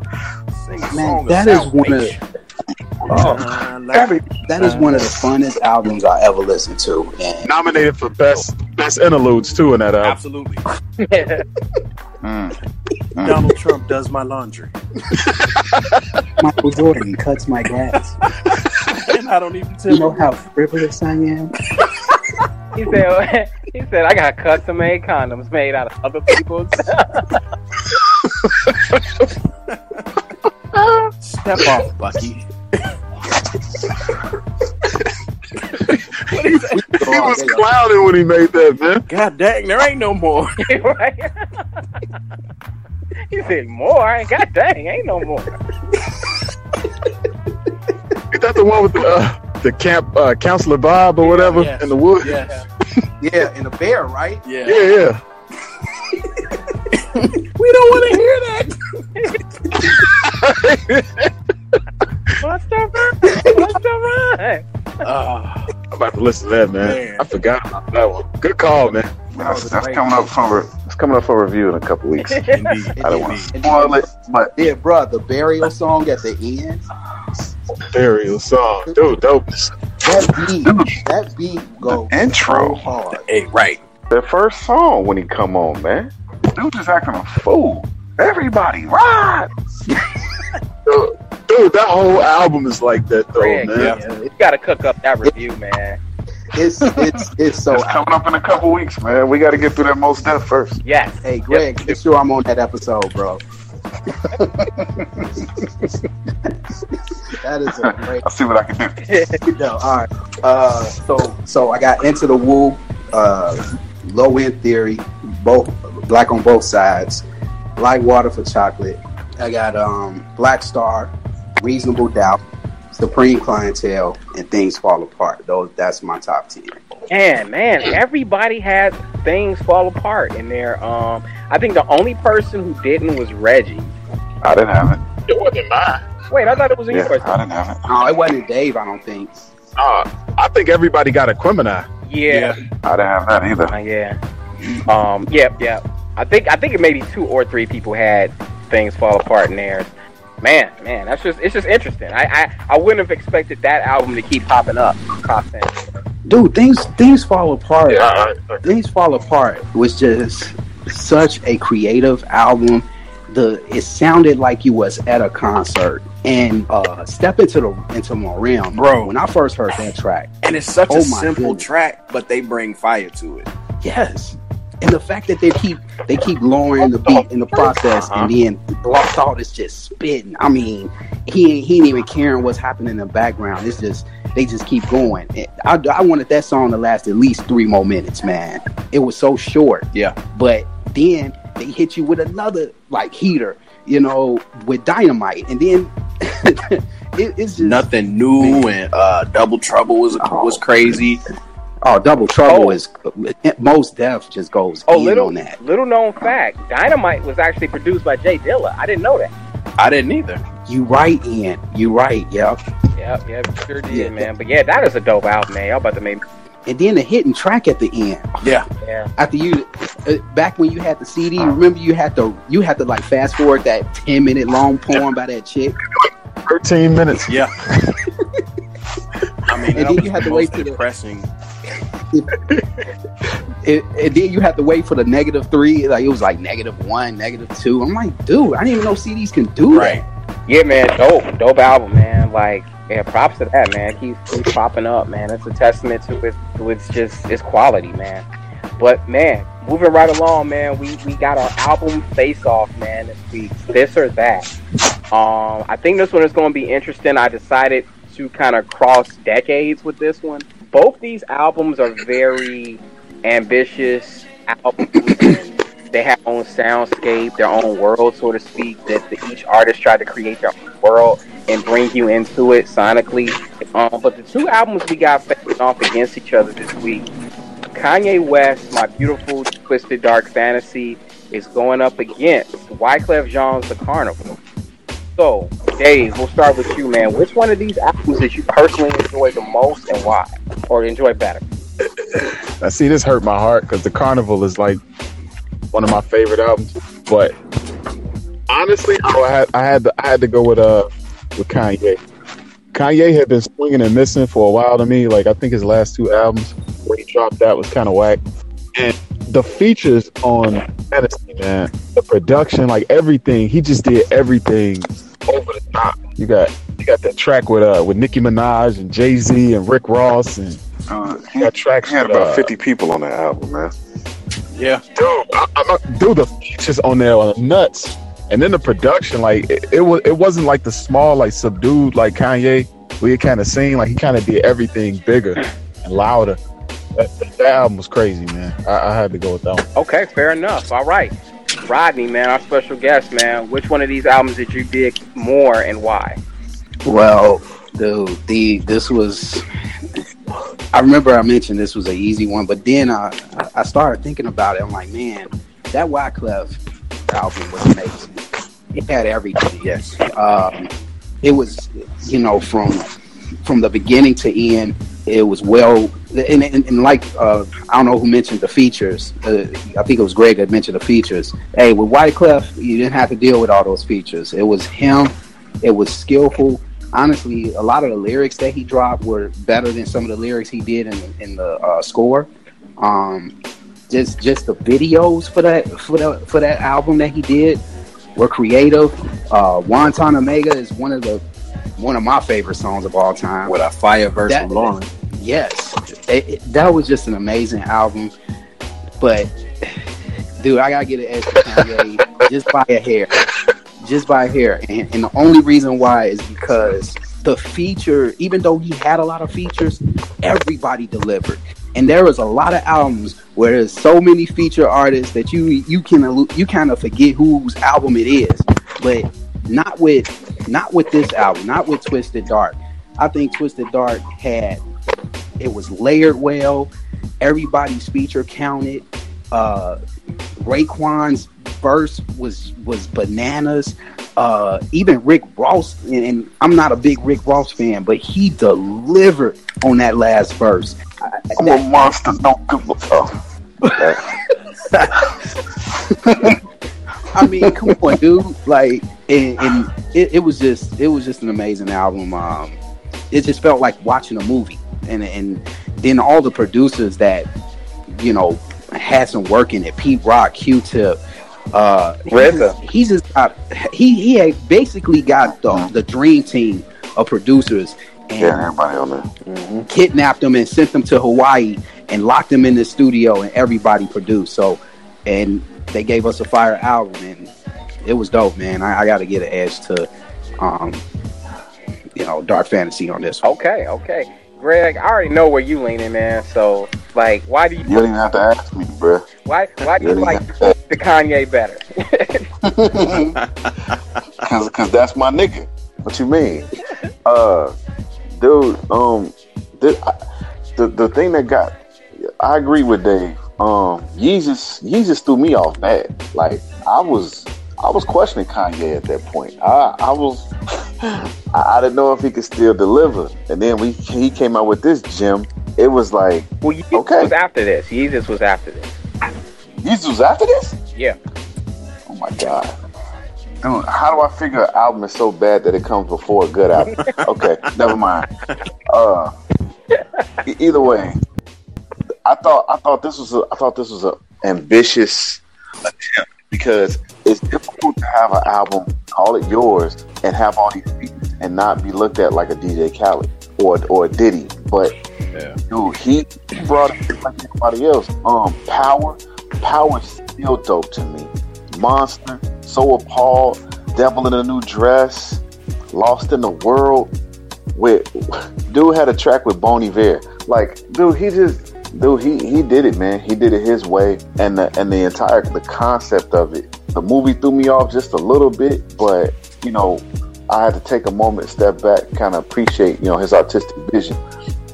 S7: Man, that is one of
S4: salvation.
S7: oh, uh,
S2: Every
S7: that is one of the funnest albums I ever listened to, and
S6: Nominated for best best interludes too in that album.
S5: Absolutely.
S2: Mm.
S5: mm, Donald Trump does my laundry.
S7: Michael Jordan cuts my grass.
S5: And I don't even tell
S7: You know how frivolous I am.
S3: he said, he said, I got custom made condoms made out of other people's.
S5: Step off, Bucky.
S6: He was clowning when he made that, man.
S5: God dang, there ain't no more.
S3: right? he said, more? God dang, ain't no more.
S6: Is that the one with the uh, the camp uh, counselor Bob or whatever
S5: Yes.
S6: in the woods?
S5: Yes.
S7: Yeah, and a bear, right?
S5: Yeah.
S6: Yeah, yeah.
S5: We don't want to hear that.
S3: What's the run? What's the run?
S6: I'm about to listen to that, man.
S5: Man.
S6: I forgot about that one. Good call, man.
S2: that's, that's coming up for it's coming up for review in a couple weeks. I don't want to spoil it, but
S7: Yeah, bro, the burial song at the end.
S6: Burial song, dude. Dope.
S7: That beat, that beat goes
S2: The intro.
S7: so hard.
S5: Hey, right.
S2: the first song when he come on, man, dude just acting a fool. Everybody, ride!
S6: Dude, dude, that whole album is like that, though,
S3: Greg,
S6: man.
S3: yeah, you gotta cook up that review, man.
S7: It's it's it's so.
S2: It's coming up in a couple weeks, man. We got to get through that Mos Def first.
S3: Yes.
S7: Hey, Greg, make sure I'm on that episode, bro. that is a great.
S2: I'll see what I can do.
S7: No, all right. Uh, so so I got into the woo, uh, low end theory, both black on both sides, like water for chocolate. I got um Black Star, Reasonable Doubt, Supreme Clientele, and Things Fall Apart. Those that's my top ten.
S3: Man, man, everybody had things fall apart in there. Um, I think the only person who didn't was Reggie.
S2: I didn't have it.
S6: It wasn't mine.
S3: Wait, I thought it was in
S2: Yeah,
S3: yours.
S2: I didn't have it.
S7: Oh, it wasn't Dave, I don't think.
S6: Uh, I think everybody got Aquemini.
S3: Yeah,
S2: I didn't have that either.
S3: Uh, yeah. Um, yep, yep. I think I think it maybe two or three people had things fall apart in theirs. Man, man, that's just it's just interesting. I I, I wouldn't have expected that album to keep popping up. Top.
S7: Dude, things things fall apart.
S6: Yeah, I-
S7: Things Fall Apart was just such a creative album the it sounded like you was at a concert. And uh, step into the into my realm,
S4: Bro.
S7: When I first heard that track,
S4: And it's such
S7: Oh
S4: a simple
S7: goodness.
S4: track, but they bring fire to it.
S7: Yes. And the fact that they keep they keep lowering the beat in the process
S3: Uh-huh.
S7: and then Black Thought is just spitting. I mean, he ain't he ain't even caring what's happening in the background. It's just they just keep going. I, I wanted that song to last at least three more minutes, man. It was so short.
S4: Yeah.
S7: But then they hit you with another like heater, you know, with dynamite. And then it, it's just
S4: Nothing new and uh, Double Trouble was was crazy.
S7: Oh, Double Trouble
S3: Oh.
S7: is Mos Def just goes
S3: Oh,
S7: in
S3: little
S7: on that.
S3: little known fact: Dynamite was actually produced by J Dilla. I didn't know that.
S4: I didn't either.
S7: You right, Ian. You right. Yep.
S3: Yep, yep, sure did,
S7: Yeah.
S3: man. But yeah, that is a dope album, man. Y'all about to make
S7: And then the hidden track at the end.
S4: Yeah.
S3: yeah.
S7: After you, uh, back when you had the CD, remember you had to you had to like fast forward that ten minute long poem by that chick.
S6: 13 minutes.
S4: Yeah. I mean,
S7: And
S4: that
S7: then
S4: was
S7: you had
S4: the
S7: to wait
S4: most
S7: till the-
S4: depressing.
S7: It, and then you have to wait for the negative three. Like it was like negative one, negative two. I'm like, dude, I didn't even know CDs can do
S4: Right.
S3: Yeah, man, dope, dope album, man. Like, yeah, props to that, man. Keep keep popping up, man. It's a testament to it. To its just its quality, man. But man, moving right along, man. We we got our album face off, man. This week, this or that. Um, I think this one is going to be interesting. I decided to kind of cross decades with this one. Both these albums are very ambitious albums. they have their own soundscape, their own world, so to speak. That the, each artist tried to create their own world and bring you into it sonically. Um, but the two albums we got facing off against each other this week, Kanye West, My Beautiful Twisted Dark Fantasy, is going up against Wyclef Jean's The Carnival. So, Dave, we'll start with you, man. Which one of these albums did you personally enjoy the most and why? Or enjoy better?
S6: I see this hurt my heart because the Carnival is like one of my favorite albums. But honestly, I had I had to I had to go with uh with Kanye. Kanye had been swinging and missing for a while to me. Like I think his last two albums where he dropped that was kind of whack. And the features on Fantasy, man, the production, like everything, he just did everything over the top. You got you got that track with uh with Nicki Minaj and Jay Z and Rick Ross and
S2: Uh,
S6: you got tracks
S2: he had
S6: with,
S2: about
S6: uh,
S2: 50 people on that album, man.
S4: Yeah.
S6: dude, I, I, dude, the features on there are nuts, and then the production, like it, it was, it wasn't like the small, like subdued, like Kanye, We you kind of sing, like he kind of did everything bigger and louder. That, that album was crazy, man. I, I had to go with that one.
S3: Okay, fair enough. All right. Rodney, man, our special guest, man. Which one of these albums did you dig more and why?
S7: Well, dude, the this was. I remember I mentioned this was an easy one, but then I I started thinking about it. I'm like, man, that Wyclef album was amazing. It had everything.
S4: Yes.
S7: Um, it was, you know, from from the beginning to end. It was well, and, and, and like uh, I don't know who mentioned the features. Uh, I think it was Greg that mentioned the features. Hey, with Wyclef, you didn't have to deal with all those features. It was him. It was skillful. Honestly, a lot of the lyrics that he dropped were better than some of the lyrics he did in, in the uh, score. Um, just just the videos for that for the for that album that he did were creative. Uh, Guantanamera is one of the one of my favorite songs of all time.
S4: With a fire verse
S7: That-
S4: from Lauryn.
S7: Yes, it, it- that was just an amazing album. But dude, I gotta get an extra Kanye just by a hair, just by a hair. And, and the only reason why is because the feature, even though he had a lot of features, everybody delivered. And there was a lot of albums where there's so many feature artists that you you can you kind of forget whose album it is. But not with not with this album, not with Twisted Dark. I think Twisted Dark had it was layered well. Everybody's feature counted. Uh, Raekwon's verse was was bananas. Uh, even Rick Ross, and, and I'm not a big Rick Ross fan, but he delivered on that last verse. I-
S2: I'm a monster, don't give a fuck.
S7: I mean, come on, dude. Like, and, and it, it was just, it was just an amazing album. Um, it just felt like watching a movie, and and then all the producers that, you know, had some work in it. Pete Rock, Q-Tip, Uh,
S3: RZA.
S7: He's, he's just got, he he had basically got the, the dream team of producers and
S2: Yeah, everybody on there.
S7: kidnapped them and sent them to Hawaii and locked them in the studio and everybody produced. So, and they gave us a fire album and it was dope, man. I, I got to get an edge to, um, you know, Dark Fantasy on this one.
S3: Okay, okay. Greg, I already know where you leaning, man. So, like, why do you
S2: You don't even have to ask me, bruh.
S3: why why do you
S2: You don't
S3: like
S2: even have to
S3: the Kanye better?
S2: Cause, cause that's my nigga. What you mean? Uh, dude, um, the, I- the the thing that got, I agree with Dave. Um, Yeezus, Yeezus threw me off bad. Like I was, I was questioning Kanye at that point. I, I was, I, didn't know if he could still deliver. And then we, he came out with this gem. It was like,
S3: well, Yeezus
S2: Okay.
S3: was after this. Yeezus was after this.
S2: Yeezus was after this.
S3: Yeah.
S2: Oh my god. Dude, how do I figure an album is so bad that it comes before a good album? okay, never mind. Uh, either way, I thought I thought this was a I thought this was a ambitious attempt because it's difficult to have an album, call it yours, and have all these features and not be looked at like a DJ Khaled or or a Diddy. But
S4: Yeah.
S2: dude, he brought it like anybody else. Um, Power, Power's still dope to me. Monster, So Appalled, Devil in a New Dress, Lost in the World. With dude had a track with Bon Iver. Like, dude, he just dude, he he did it, man. He did it his way, and the and the entire the concept of it. The movie threw me off just a little bit, but you know, I had to take a moment, step back, kind of appreciate you know his artistic vision.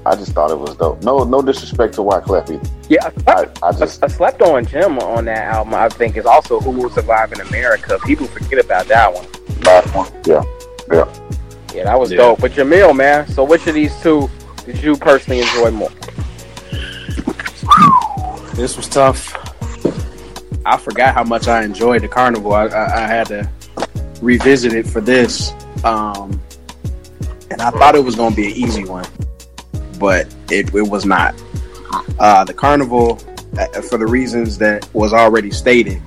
S2: I just thought it was dope. No, no disrespect to Wyclef either.
S3: Yeah,
S2: I just
S3: a slept on Jim on that album, I think, is also Who Will Survive in America. People forget about that one.
S2: last one, yeah, yeah.
S3: Yeah, that was
S4: Yeah.
S3: dope. But Jamil, man, so which of these two did you personally enjoy more?
S5: This was tough.
S4: I forgot how much I enjoyed the carnival. I, I, I had to revisit it for this, um, and I thought it was going to be an easy one, but it, it was not. Uh, the carnival, uh, for the reasons that was already stated,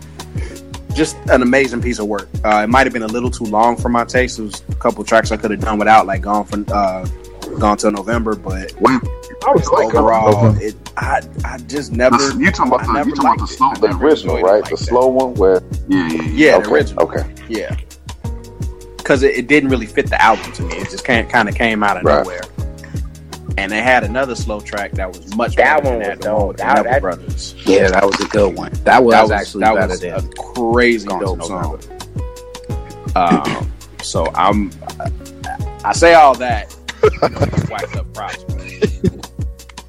S4: just an amazing piece of work. Uh, it might have been a little too long for my taste. There was a couple tracks I could have done without, like gone from uh, gone till November, but
S2: Wait, I was like,
S4: overall, it I I just never.
S2: The, you talking about
S4: I
S2: the,
S4: never
S2: you talking about the slow, the original, right?
S4: like
S2: the
S4: that.
S2: slow one where yeah, yeah,
S4: Yeah, the
S2: okay,
S4: original.
S2: Okay,
S4: Yeah, because it, it didn't really fit the album to me. It just kind kind of came out of
S2: Right.
S4: nowhere. And they had another slow track that was much
S3: That
S4: better
S3: one
S4: than
S3: was
S4: that, the
S3: dope. That- that-
S4: brothers.
S7: Yeah, that was a good one. That was,
S4: that was
S7: actually
S4: that
S7: better
S4: was
S7: than
S4: a crazy dope song.
S7: November.
S4: Um, so I'm I say all that you know, to wax up props.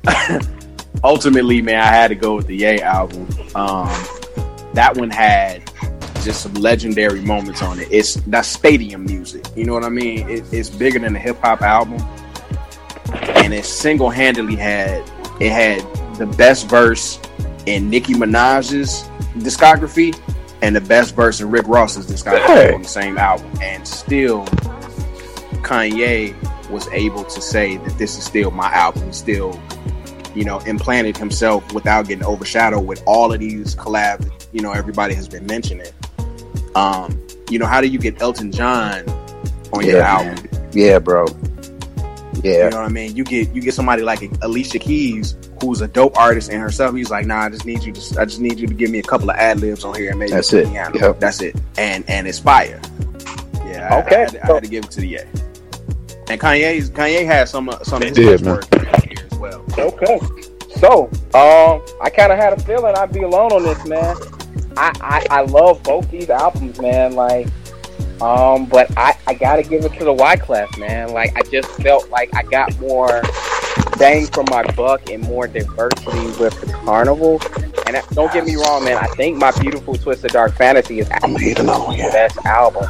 S4: Ultimately, man, I had to go with the Yay album. Um, that one had just some legendary moments on it. It's that stadium music. You know what I mean? It, it's bigger than a hip hop album, and it single handedly had it had the best verse in Nicki Minaj's discography and the best verse in Rick Ross's discography
S2: Hey.
S4: on the same album, and still Kanye was able to say that this is still my album. Still, you know, implanted himself without getting overshadowed with all of these collabs. You know, everybody has been mentioning. Um, you know, how do you get Elton John on your
S7: Yeah,
S4: album?
S7: Yeah, bro. Yeah.
S4: You know what I mean? You get you get somebody like Alicia Keys, who's a dope artist in herself. He's like, nah, I just need you to I just need you to give me a couple of ad libs on here and maybe
S7: That's it.
S4: piano.
S7: Yep.
S4: That's it. And and it's fire. Yeah. I-
S3: Okay.
S4: I, had, to- I had to give it to the A. And Kanye's Kanye has some uh, some of his
S6: did, man.
S4: work well.
S3: Okay. So, um, I kind of had a feeling I'd be alone on this, man. I, I, I love both these albums, man. Like, um, but I, I gotta give it to the Wyclef, man. Like, I just felt like I got more bang for my buck and more diversity with the Carnival. And that- don't get me wrong, man. I think my beautiful Twisted Dark Fantasy is
S2: I'm
S3: actually
S2: eating on
S3: the
S2: yeah.
S3: best album.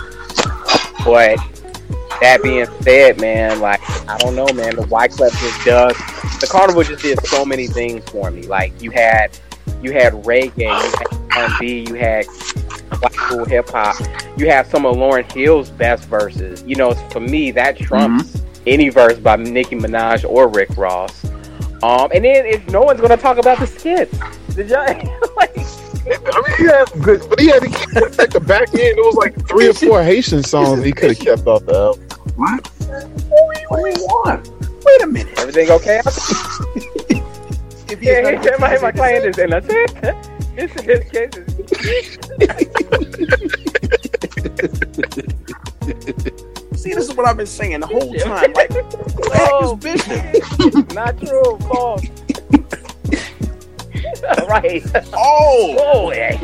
S3: But that being said, man, like I don't know, man. The Y Wyclef just does. The Carnival just did so many things for me. Like you had, you had reggae, you had R&B, you had black school hip hop. You have some of Lauryn Hill's best verses. You know, for me, that trumps any verse by Nicki Minaj or Rick Ross. Um, and then if no one's gonna talk about the skits, the ju- like
S6: I mean, he had good, but he had to keep at the back end. It was like three or four Haitian songs he could have kept off the album.
S4: What? What do you want? Wait a minute.
S3: Everything okay?
S4: If he
S3: Yeah,
S4: is
S3: yeah, my, my client is innocent. This is his case
S4: See, this is what I've been saying the whole time. Like,
S3: Oh.
S4: black is business.
S3: not true, false. right.
S4: Oh,
S3: Oh, yeah.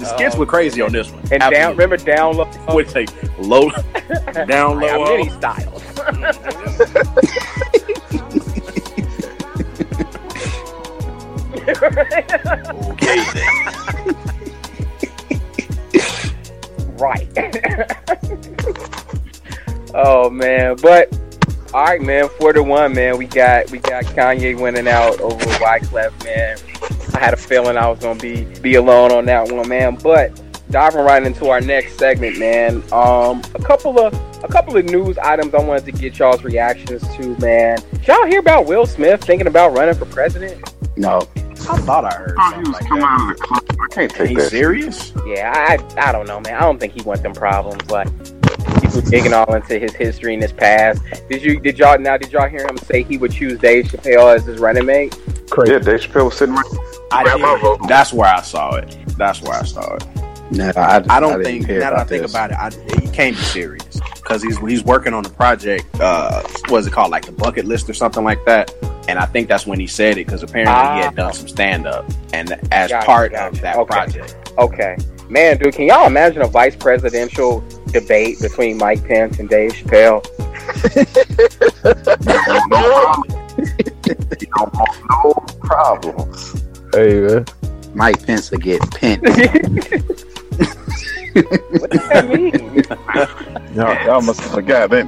S4: The skits were crazy on this one.
S3: And down, remember down low.
S4: Would say low, down
S3: I
S4: low.
S3: many styles.
S4: Okay, then.
S3: right. oh man, but all right, man. Four to one, man. We got we got Kanye winning out over Wyclef, man. I had a feeling I was gonna be be alone on that one, man. But diving right into our next segment, man. Um, a couple of a couple of news items I wanted to get y'all's reactions to, man. Did y'all hear about Will Smith thinking about running for president?
S7: No,
S4: I thought I heard
S2: Oh, he was
S4: like
S2: coming
S4: that.
S2: out of the club. I can't
S4: Are
S2: take
S4: you
S2: that.
S4: serious?
S3: Yeah, I I don't know, man. I don't think he wants them problems. Like people digging all into his history and his past. Did you did y'all now did y'all hear him say he would choose Dave Chappelle as his running mate?
S6: Crazy.
S2: Yeah, Dave Chappelle was sitting right.
S4: I
S2: Grab my vote.
S4: did. That's where I saw it. That's where I saw it.
S7: no, I,
S4: I don't
S7: didn't
S4: think. Now that I think
S7: this.
S4: about it, I, he can't be serious because he's he's working on a project. Uh, what is it called? Like the bucket list or something like that. And I think that's when he said it because apparently he had done some stand up and as
S3: Gotcha,
S4: part
S3: gotcha.
S4: of that
S3: Okay.
S4: project.
S3: Okay, man, dude, can y'all imagine a vice presidential debate between Mike Pence and Dave Chappelle?
S2: You don't want no problems.
S6: Hey man,
S7: Mike Pence will get pinned.
S3: what does that mean?
S6: y'all, y'all must have forgot. They,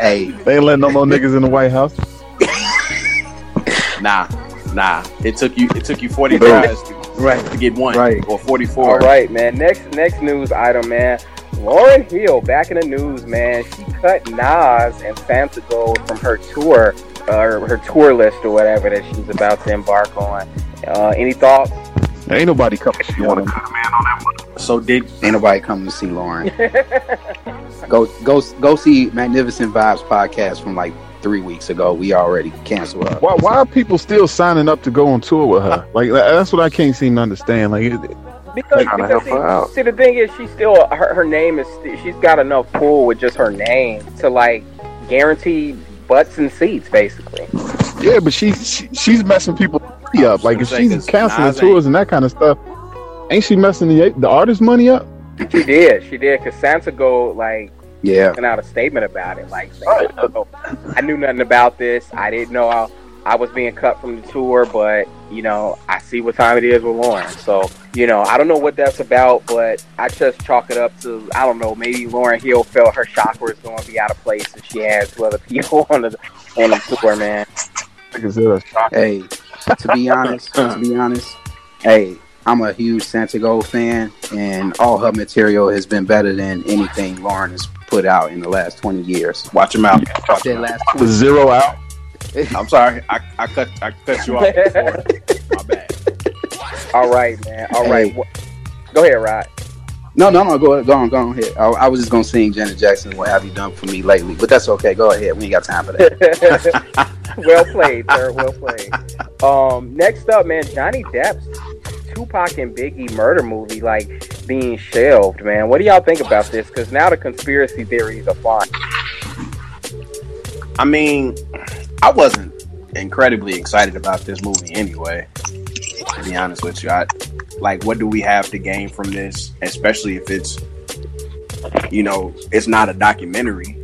S7: hey,
S6: they ain't letting no more niggas in the White House.
S4: Nah, nah. It took you. It took you forty tries to,
S7: right.
S4: to get one,
S7: Right.
S4: Or forty
S3: All
S4: four.
S3: right, man. Next next news item, man. Lauryn Hill back in the news, man. She cut Nas and Santigold from her tour, uh, or her tour list or whatever that she's about to embark on. Uh, any thoughts?
S6: There Ain't nobody coming.
S2: You want to cut a man on that one?
S4: So did
S7: Ain't nobody coming to see Lauryn. go go go see Magnificent Vibes podcast from like three weeks ago. We already canceled her.
S6: Why, why are people still signing up to go on tour with her? Like that's what I can't seem to understand. Like, it-
S3: Because, because see, see, the thing is, she's still her, her name is she's got enough pull with just her name to like guarantee butts and seats, basically.
S6: yeah, but she, she she's messing people up. Like if
S4: she's
S6: she's
S4: 'cause
S6: canceling
S4: Nas
S6: tours and that kind of stuff, ain't she messing the the artist money up?
S3: She did, she did, because Santigold like
S7: Yeah,
S3: sent out a statement about it, like saying, "Oh, I knew nothing about this. I didn't know I, I was being cut from the tour, but you know, I see what time it is with Lauryn. So, you know, I don't know what that's about, but I just chalk it up to I don't know. Maybe Lauryn Hill felt her chakra is going to be out of place and she had two other people on the on the tour, man.
S6: Like, is it a shock?
S7: Hey, to be honest, to be honest, hey, I'm a huge Santigold fan, and all her material has been better than anything Lauryn has put out in the last 20 years.
S4: watch him out. Watch
S7: The
S4: him out.
S7: last
S6: The zero out.
S4: I'm sorry. I, I cut I cut you off. Before. My bad.
S3: All right, man. All right.
S7: Hey.
S3: Wh- Go ahead, Rod.
S7: No, no, no. Go ahead, go on, go on ahead. I, I was just gonna sing Janet Jackson. What have you done for me lately? But that's okay. Go ahead. We ain't got time for that.
S3: well played, sir. Well played. Um, next up, man, Johnny Depp's Tupac and Biggie murder movie, like being shelved, man. What do y'all think about this? Because now the conspiracy theories are flying.
S4: I mean, I wasn't incredibly excited about this movie anyway. To be honest with you, I like what do we have to gain from this, especially if it's you know, it's not a documentary.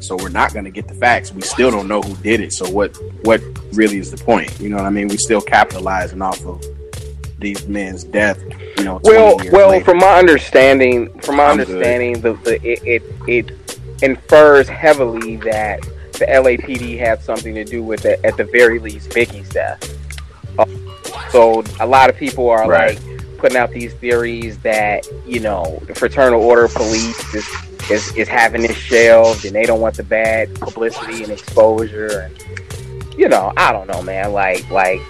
S4: So we're not going to get the facts. We still don't know who did it. So what what really is the point? You know what I mean? We still capitalizing off of these men's death, you know,
S3: Well, well,
S4: later.
S3: from my understanding, from my
S4: I'm good.
S3: understanding, the, the it, it it infers heavily that the LAPD had something to do with it, at the very least, Biggie's death. Uh, so a lot of people are
S4: Right.
S3: like putting out these theories that you know the Fraternal Order of Police is, is is having this shelved, and they don't want the bad publicity and exposure. And you know, I don't know, man. Like, like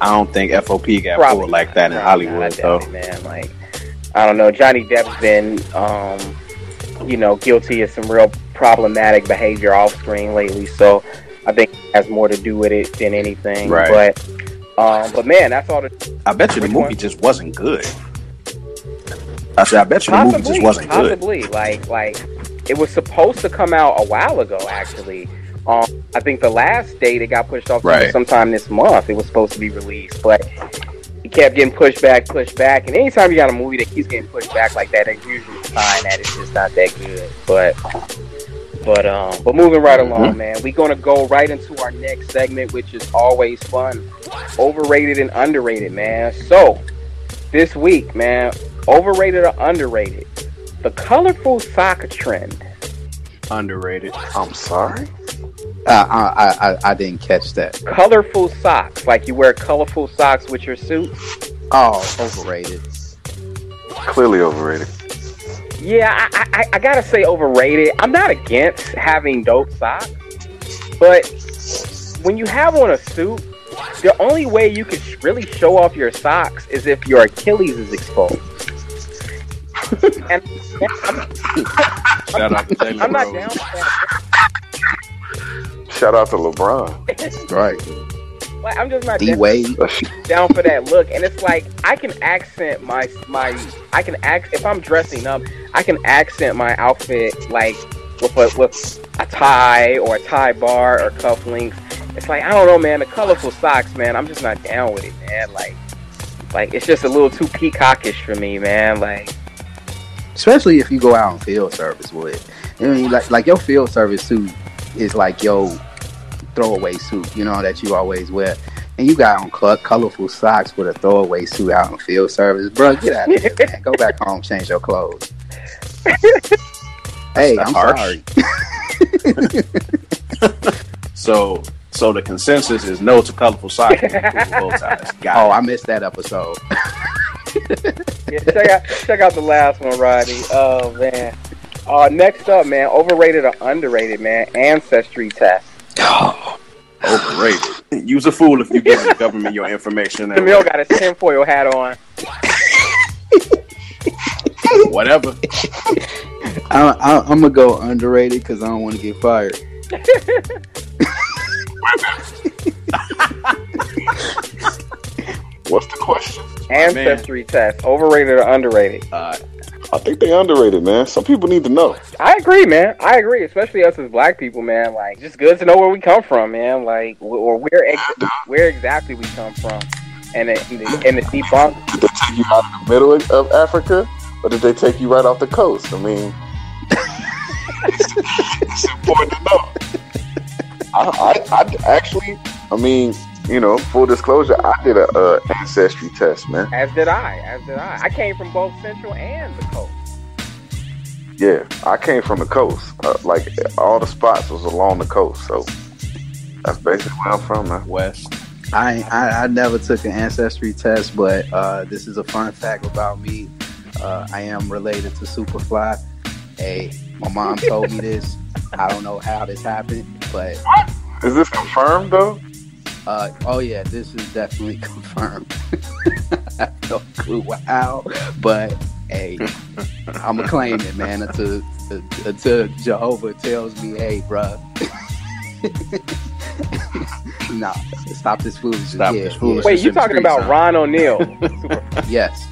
S4: I don't think FOP got
S3: probably
S4: pulled like that in Hollywood though.
S3: definitely, man. Like, I don't know. Johnny Depp's been, um, you know, guilty of some real problematic behavior off screen lately. So I think it has more to do with it than anything.
S4: Right.
S3: But, um, but man, that's all the
S4: I bet you the movie
S3: one?
S4: just wasn't good. I said I bet you the movie just wasn't good.
S3: possibly. Like, like it was supposed to come out a while ago. Actually, um, I think the last date it got pushed off
S4: Right.
S3: sometime this month. It was supposed to be released, but it kept getting pushed back, pushed back. And anytime you got a movie that keeps getting pushed back like that, it's usually a sign that it's just not that good. But. But um, but moving right
S4: Mm-hmm.
S3: along, man. We're gonna go right into our next segment, which is always fun. Overrated and underrated, man. So this week, man, overrated or underrated? The colorful sock trend.
S4: Underrated.
S2: I'm sorry.
S7: Uh, I, I, I, I didn't catch that.
S3: Colorful socks, like you wear colorful socks with your suit.
S7: Oh, overrated.
S2: Clearly overrated.
S3: Yeah, I, I, I gotta say overrated. I'm not against having dope socks, but when you have on a suit, the only way you can really show off your socks is if your Achilles is exposed. and I'm,
S4: Shout out to Taylor
S3: I'm not down for that.
S2: Shout out to LeBron.
S7: Right.
S3: Like, I'm just not down, down for that look. And it's like I can accent my my I can act if I'm dressing up, I can accent my outfit like with a with a tie or a tie bar or cufflinks. It's like I don't know, man. The colorful socks, man. I'm just not down with it, man. Like, like it's just a little too peacockish for me, man. Like,
S7: Especially if you go out on field service with. I mean, like, like your field service suit is like your throwaway suit, you know, that you always wear. And you got on cl- colorful socks with a throwaway suit out in field service. Bro, get out of here, man. Go back home, change your clothes. hey,
S4: That's
S7: I'm
S4: harsh.
S7: sorry.
S4: So so the consensus is no to colorful socks with bow ties. Got
S7: Oh,
S4: it.
S7: I missed that episode.
S3: yeah, check out check out the last one, Roddy. Oh man. Uh, next up, man, overrated or underrated, man? Ancestry test.
S4: Overrated. Use a fool if you give the government your information. and
S3: Camille got his tinfoil hat on.
S4: Whatever.
S7: I, I, I'm gonna go underrated because I don't want to get fired.
S2: What's the question?
S3: Ancestry test. Overrated or underrated?
S4: Uh,
S2: I think they underrated, man. Some people need to know.
S3: I agree, man. I agree, especially us as black people, man. Like, just good to know where we come from, man. Like, or where ex- where exactly we come from, and the, and the, and the debunk.
S2: Did they take you out of the middle of Africa, or did they take you right off the coast? I mean, it's important to know. I, I, I actually, I mean, you know, full disclosure, I did a uh, ancestry test, man.
S3: As did I. As did I. I came from both Central and the coast.
S2: Yeah, I came from the coast. Uh, like all the spots was along the coast, so that's basically where I'm from, man.
S4: West.
S7: I, I I never took an ancestry test, but uh, this is a fun fact about me. Uh, I am related to Superfly. Hey, my mom told me this. I don't know how this happened, but
S2: Is this confirmed though?
S7: Uh, oh yeah, this is definitely confirmed. I have no clue how, but hey, I'm gonna claim it, man. Until until Jehovah tells me, hey, bruh. nah, stop this foolishness.
S4: Stop
S7: yeah,
S4: this foolishness.
S3: Wait, you talking about
S4: huh?
S3: Ron O'Neal?
S7: Yes.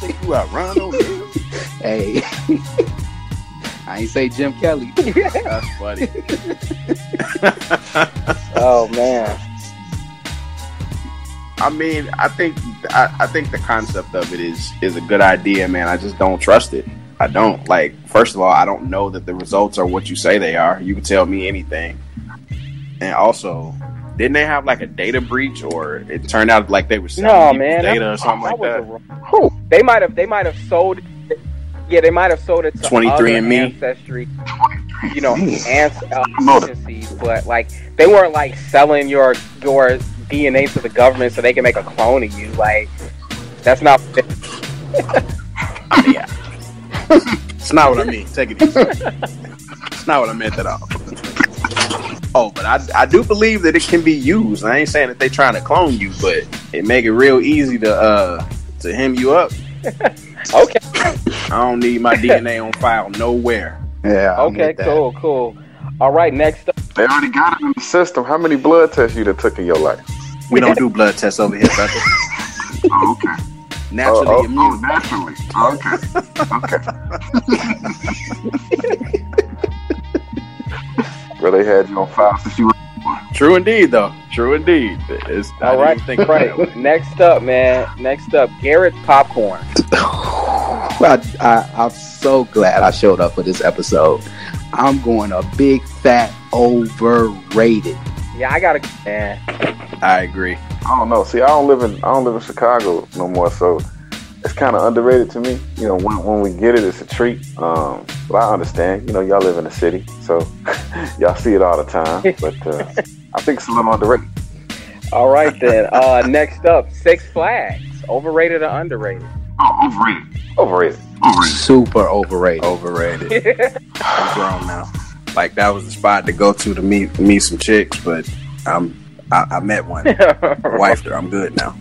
S4: Think you out Ron O'Neal?
S7: Hey. I ain't say Jim Kelly.
S4: That's funny.
S3: oh man.
S4: I mean, I think I, I think the concept of it is is a good idea, man. I just don't trust it. I don't like. First of all, I don't know that the results are what you say they are. You can tell me anything, and also, didn't they have like a data breach, or it turned out like they were selling
S3: No, man.
S4: data
S3: that-
S4: or something like
S3: was
S4: that?
S3: a- Who? They might have. They might have sold. Yeah, they might have sold it to
S4: 23
S3: other
S4: and Me?
S3: ancestry. You know, ans- uh,
S2: know that.
S3: agencies, but like they weren't like selling your your DNA to the government so they can make a clone of you. Like that's not.
S4: yeah, it's not what I mean. Take it easy. That's not what I meant at all. Oh, but I, I do believe that it can be used. I ain't saying that they trying to clone you, but it make it real easy to uh to hem you up.
S3: Okay.
S4: I don't need my DNA on file nowhere.
S7: Yeah. I'm
S3: Okay.
S7: with that.
S3: Cool. Cool. All right. Next up.
S2: They already got it in the system. How many blood tests you done took in your life?
S4: We don't do blood tests over here, brother.
S2: Oh, okay.
S4: Naturally
S2: oh, oh,
S4: immune.
S2: Oh, naturally. Okay. Okay. Well, they had you on file since you were.
S4: True indeed, though. True indeed. It's, I
S3: right.
S4: even think
S3: Right. Next up, man. Next up, Garrett's popcorn.
S7: I, I, I'm so glad I showed up for this episode. I'm going a big fat overrated.
S3: Yeah, I gotta. Man.
S4: I agree.
S2: I don't know. See, I don't live in I don't live in Chicago no more, so it's kind of underrated to me. You know, when, when we get it, it's a treat. Um, but I understand. You know, y'all live in the city, so y'all see it all the time. But uh, I think it's a little underrated.
S3: All right then. Uh, next up, Six Flags. Overrated or underrated?
S2: Oh, overrated. Overrated. Overrated.
S7: Super overrated.
S4: Overrated. I'm grown now. Like that was the spot to go to to meet meet some chicks, but I'm I, I met one. Wifed her. I'm good now.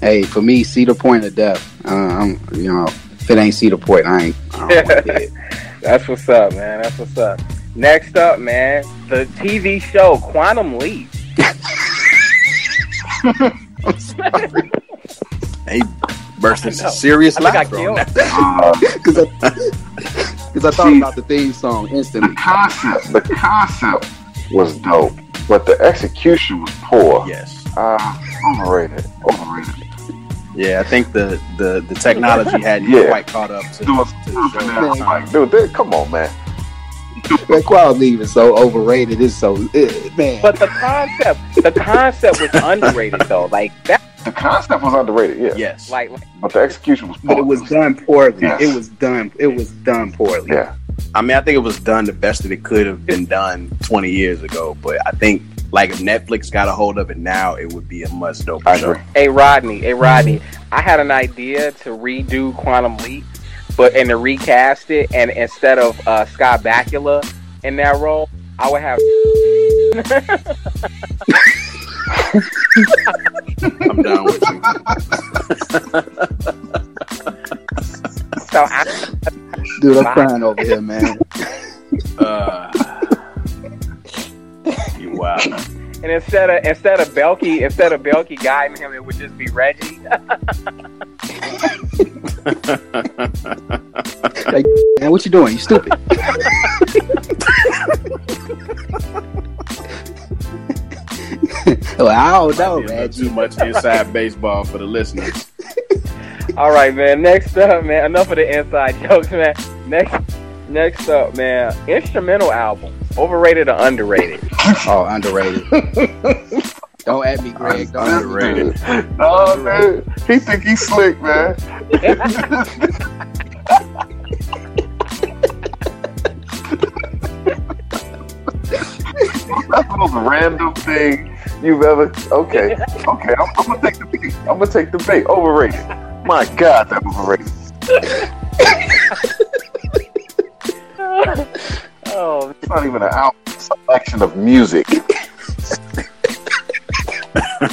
S7: Hey, for me, Cedar Point of death. Uh, I'm, you know, if it ain't Cedar Point, I ain't. I don't want.
S3: That's what's up, man. That's what's up. Next up, man, the TV show Quantum Leap.
S7: I'm sorry.
S4: He burst into
S3: I know.
S4: serious
S3: I think I
S4: laughter on
S3: killed
S4: that.
S7: Because I, cause I thought about the theme song
S2: the
S7: instantly.
S2: concept, the concept was dope, but the execution was poor.
S4: Yes.
S2: Uh, overrated. Overrated.
S4: Yeah, I think the the, the technology hadn't
S2: Yeah.
S4: quite caught up to,
S2: It
S4: to the show
S2: stupid. Like,
S4: time.
S2: dude, they- come on, man.
S7: That Quad Leave is so overrated. It's so eh, man.
S3: But the concept, the concept was underrated though. Like that,
S2: The concept was underrated, yeah.
S4: Yes.
S3: like, like
S2: But the execution was poor.
S7: but it was done poorly.
S2: Yes.
S7: It was done. It was done poorly.
S2: Yeah.
S4: I mean, I think it was done the best that it could have been done 20 years ago. But I think, like, if Netflix got a hold of it now, it would be a much doper
S2: I
S4: show.
S2: agree.
S3: hey Rodney, hey Rodney, I had an idea to redo Quantum Leap, but and to recast it, and instead of uh, Scott Bakula in that role, I would have.
S4: I'm down with you.
S3: So I,
S7: Dude, I'm crying over here, man.
S4: Uh, you wow.
S3: and instead of instead of Belky, instead of Belky guiding him, it would just be Reggie.
S7: Like, man, what you doing? You stupid. well, I don't know,
S4: Might
S7: man.
S4: too much inside baseball for the listeners.
S3: All right, man. Next up, man. Enough of the inside jokes, man. Next, next up, man. Instrumental albums, overrated or underrated?
S7: Oh, underrated. don't at me, Greg. Don't at me.
S4: Underrated.
S2: Man. He think he's slick, man. That's the most random thing you've ever. Okay, okay. I'm, I'm gonna take the bait. I'm gonna take the bait. Overrated. My God, that was overrated. Not even an album selection of music.
S3: you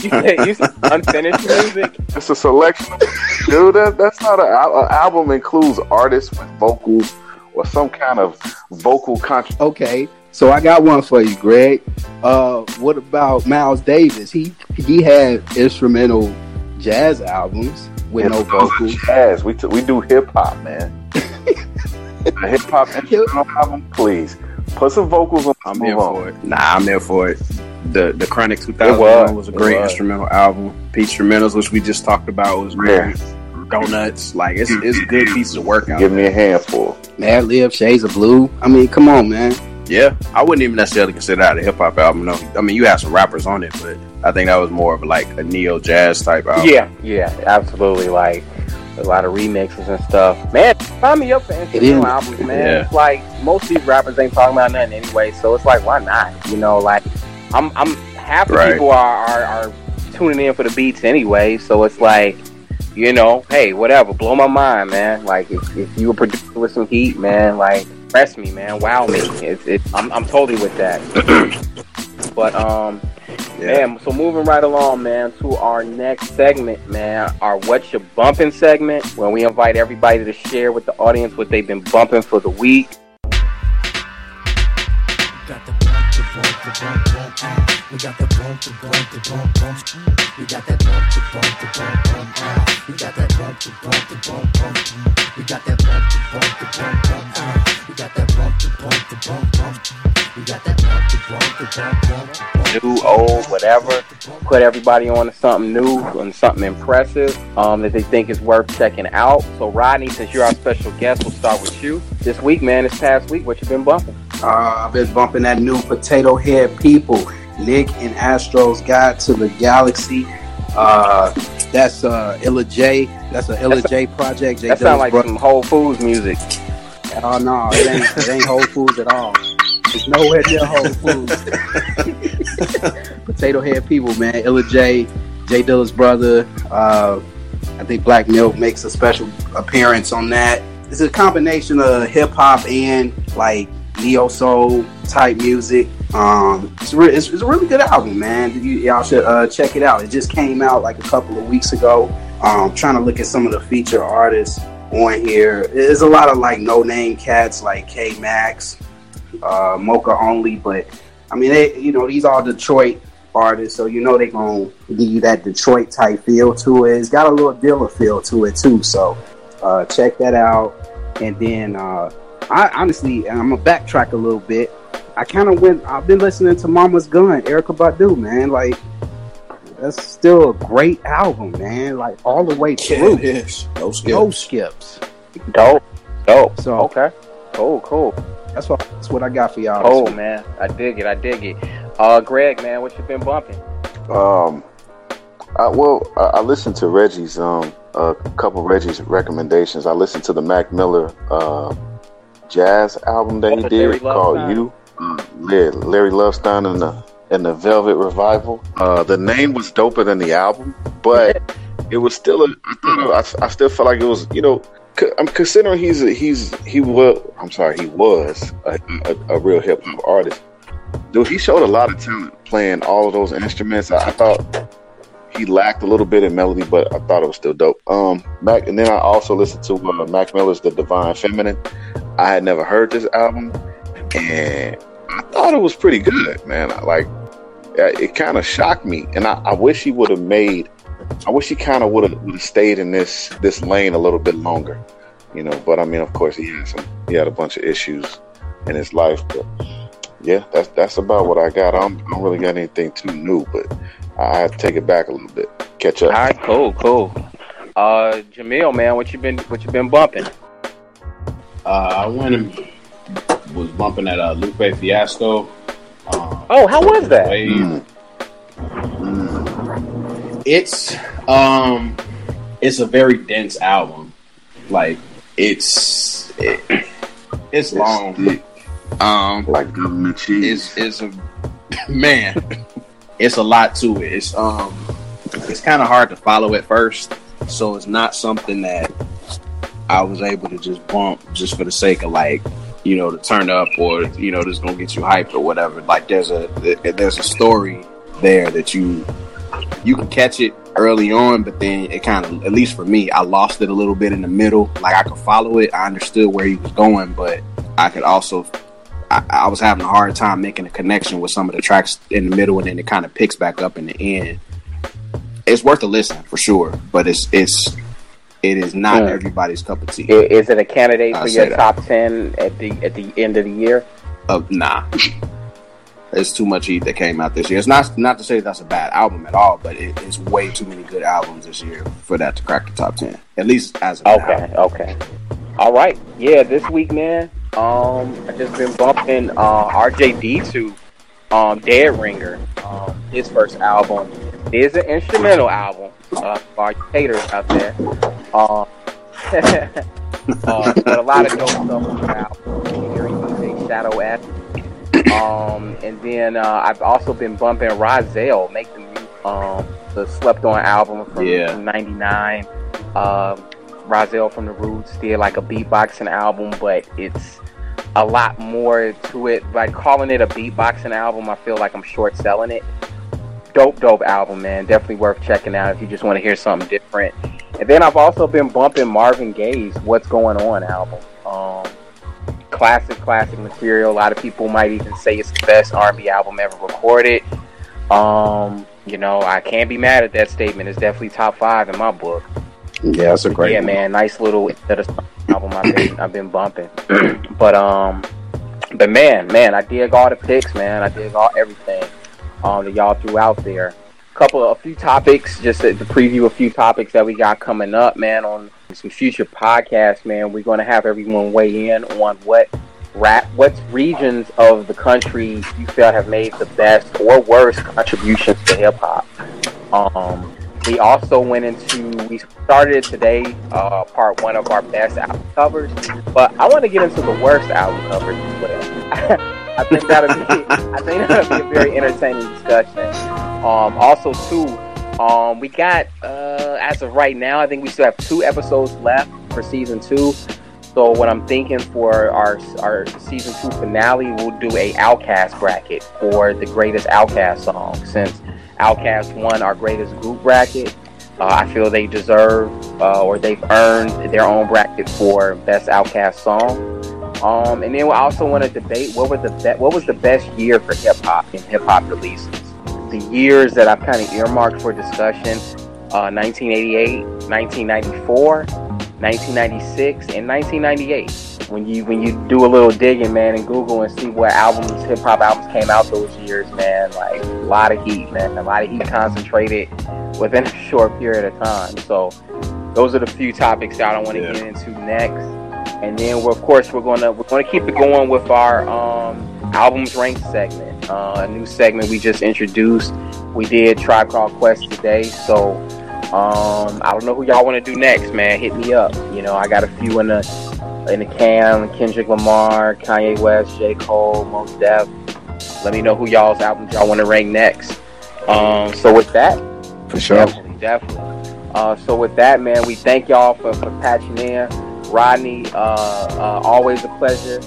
S3: said, you said unfinished music.
S2: It's a selection. Dude, that, that's not an an album. Includes artists with vocals or some kind of vocal contribution.
S7: Okay, so I got one for you, Greg. Uh, what about Miles Davis? He he had instrumental jazz albums with no vocals.
S2: Jazz. We t- we do hip hop, man. a hip hop instrumental album, please. Put some vocals on.
S4: I'm
S2: move
S4: here
S2: on.
S4: for it. Nah, I'm here for it. The the Chronic 2001 was,
S2: was,
S4: a great
S2: was.
S4: instrumental album. Peach Instrumentals, which we just talked about, was
S2: Yeah.
S4: great. Donuts, like it's it's good pieces of work out.
S2: Give me a handful.
S7: Madlib, Shades of Blue. I mean, come on, man.
S4: Yeah, I wouldn't even necessarily consider that a hip hop album. No, I mean you have some rappers on it, but I think that was more of like a neo jazz type album.
S3: Yeah, yeah, absolutely. Like a lot of remixes and stuff. Man, sign me up for instrumental
S7: is.
S3: albums, man.
S4: Yeah.
S3: It's like most of these rappers ain't talking about nothing anyway, so it's like why not? You know, like I'm I'm half the
S4: Right.
S3: people are, are are tuning in for the beats anyway, so it's like you know, hey, whatever, blow my mind, man. Like if, if you were producer with some heat, man, like impress me, man. Wow me. It's it, I'm I'm totally with that. but um, man. So moving right along, man, to our next segment, man. Our what you bumping segment, where we invite everybody to share with the audience what they've been bumping for the week.
S8: got the bump, the bump, the bump, bump. ah. We got the bump, the bump, the bump, bump. Mm. We got that bump, the bump, the bump, bump. ah. We got that bump, the bump, the bump, bump. Mm. We got that bump, the bump, the bump, bump. ah. We got that bump, the bump, the bump, bump. We got that bump, the bump, the bump, bump.
S3: new, old, whatever. Put everybody on to something new and something impressive um, that they think is worth checking out. So, Rodney, since you're our special guest, we'll start with you. This week, man, this past week, what you been bumping?
S7: Uh, I've been bumping that new Potato Head People, Nick and Astro's Guide to the Galaxy. Uh, that's uh, Illa J. That's a Illa
S3: That's
S7: J project. J
S3: That sounds like
S7: brother.
S3: some Whole Foods music.
S7: Oh no, it ain't, it ain't Whole Foods at all. It's nowhere near Whole Foods. Potato Head People, man. Illa J, J Dilla's brother. Uh, I think Black Milk makes a special appearance on that. It's a combination of hip hop and like neo soul type music. Um, it's, re- it's, it's a really good album, man. You, y'all should uh, check it out. It just came out like a couple of weeks ago. Um, trying to look at some of the feature artists on here. There's a lot of like no name cats like K Max, uh, Moka Only, but I mean, they, you know, these are Detroit artists, so you know they're gonna give you that Detroit type feel to it. It's got a little Dilla feel to it too, so uh, check that out. And then, uh, I honestly, I'm gonna backtrack a little bit. I kind of went. I've been listening to Mama's Gun, Erykah Badu, man. Like that's still a great album, man. Like all the way
S9: Yeah,
S7: through,
S9: it is. No skips.
S7: no skips.
S3: Dope. Dope.
S7: So
S3: Okay. Cool, cool.
S7: That's what that's what I got for y'all. Oh
S3: man. I dig it. I dig it. Uh, Greg, man, what you been bumping?
S2: Um, I, well, I, I listened to Reggie's um a couple of Reggie's recommendations. I listened to the Mac Miller uh, jazz album that he
S3: the
S2: did called
S3: Lovestein?
S2: "You." Uh, yeah, Larry Lovestein and the and the Velvet Revival. Uh, the name was doper than the album, but it was still a. I I, I still felt like it was you know. I'm considering he's a, he's he was I'm sorry he was a, a, a real hip hop artist. Dude, he showed a lot of talent playing all of those instruments. I, I thought he lacked a little bit in melody, but I thought it was still dope. Um, Mac, and then I also listened to uh, Mac Miller's "The Divine Feminine." I had never heard this album, and I thought it was pretty good, man. I, like, it kind of shocked me, and I, I wish he would have made. I wish he kind of would have stayed in this this lane a little bit longer, you know. But I mean, of course, he had some. He had a bunch of issues in his life, but yeah, that's that's about what I got. I don't, I don't really got anything too new, but I have to take it back a little bit, catch up.
S3: right, cool, cool. Uh, Jamil, man, what you been what you been bumping?
S4: Uh, I went and was bumping at uh, Lupe Fiasco. Um,
S3: Oh, how was that?
S4: Wave.
S2: Mm.
S4: It's um, it's a very dense album. Like it's it, it's long.
S2: thick,
S4: Um,
S2: like government cheese.
S4: it's it's a man. It's a lot to it. It's um, it's kind of hard to follow at first, so it's not something that I was able to just bump just for the sake of like you know to turn up or you know just gonna get you hyped or whatever. Like there's a there's a story there that you you can catch it early on, but then it kind of at least for me, I lost it a little bit in the middle. Like I could follow it, I understood where he was going, but I could also I, I was having a hard time making a connection with some of the tracks in the middle, and then it kind of picks back up in the end. It's worth a listen for sure, but it's it's it is not
S3: Hmm.
S4: everybody's cup of tea.
S3: Is it a candidate
S4: I'll
S3: for your
S4: that.
S3: top ten at the at the end of the year?
S4: Uh, nah, there's too much heat that came out this year. It's not not to say that's a bad album at all, but it, it's way too many good albums this year for that to crack the top ten. At least as of.
S3: Okay, okay. All right. Yeah, this week, man. Um, I just been bumping uh RJD2 um Dead Ringer. Um, his first album is an instrumental album. Uh, for haters out there. Um, uh, but a lot of dope stuff on the album. Shadow F. Um, and then uh, I've also been bumping Rahzel, make the um the slept on album from
S4: Yeah.
S3: '99. Um, Rahzel from the Roots did like a beatboxing album, but it's a lot more to it. By calling it a beatboxing album, I feel like I'm short selling it. Dope, dope album, man. Definitely worth checking out if you just want to hear something different. And then I've also been bumping Marvin Gaye's "What's Going On" album. Um, classic, classic material. A lot of people might even say it's the best R&B album ever recorded. Um, you know, I can't be mad at that statement. It's definitely top five in my book.
S7: Yeah, that's a great.
S3: Yeah,
S7: one.
S3: man, nice little album I've been I've been bumping. but um, but man, man, I dig all the picks, man. I dig all everything um that y'all threw out there. Couple of a few topics, just to, to preview a few topics that we got coming up, man. On some future podcasts, man. We're going to have everyone weigh in on what rap, what regions of the country you feel have made the best or worst contributions to hip hop. Um, we also went into we started today uh, part one of our best album covers, but I want to get into the worst album covers as well. I think that'll be I think that'll be a very entertaining discussion. Um, also, too, um, we got uh, as of right now, I think we still have two episodes left for season two. So what I'm thinking for our our season two finale, we'll do a OutKast bracket for the greatest OutKast song since OutKast won our greatest group bracket. Uh, I feel they deserve uh, or they've earned their own bracket for best OutKast song. Um, and then we also want to debate what were the be- what was the best year for hip hop in hip hop releases. The years that I've kind of earmarked for discussion: uh, 1988, 1994, 1996, and 1998. When you when you do a little digging, man, and Google and see what albums, hip hop albums came out those years, man, like a lot of heat, man, a lot of heat concentrated within a short period of time. So those are the few topics that I want to
S6: Yeah.
S3: get into next. And then we're, of course we're gonna we're gonna keep it going with our um, albums ranked segment, uh, a new segment we just introduced. We did Tribe Called Quest today, so um, I don't know who y'all want to do next, man. Hit me up. You know, I got a few in the in the can: Kendrick Lamar, Kanye West, J. Cole, Mos Def. Let me know who y'all's albums y'all want to rank next. Um, so with that,
S7: for sure.
S3: Definitely, definitely. Uh, so with that, man, we thank y'all for, for patching in. Rodney, uh, uh, always a pleasure.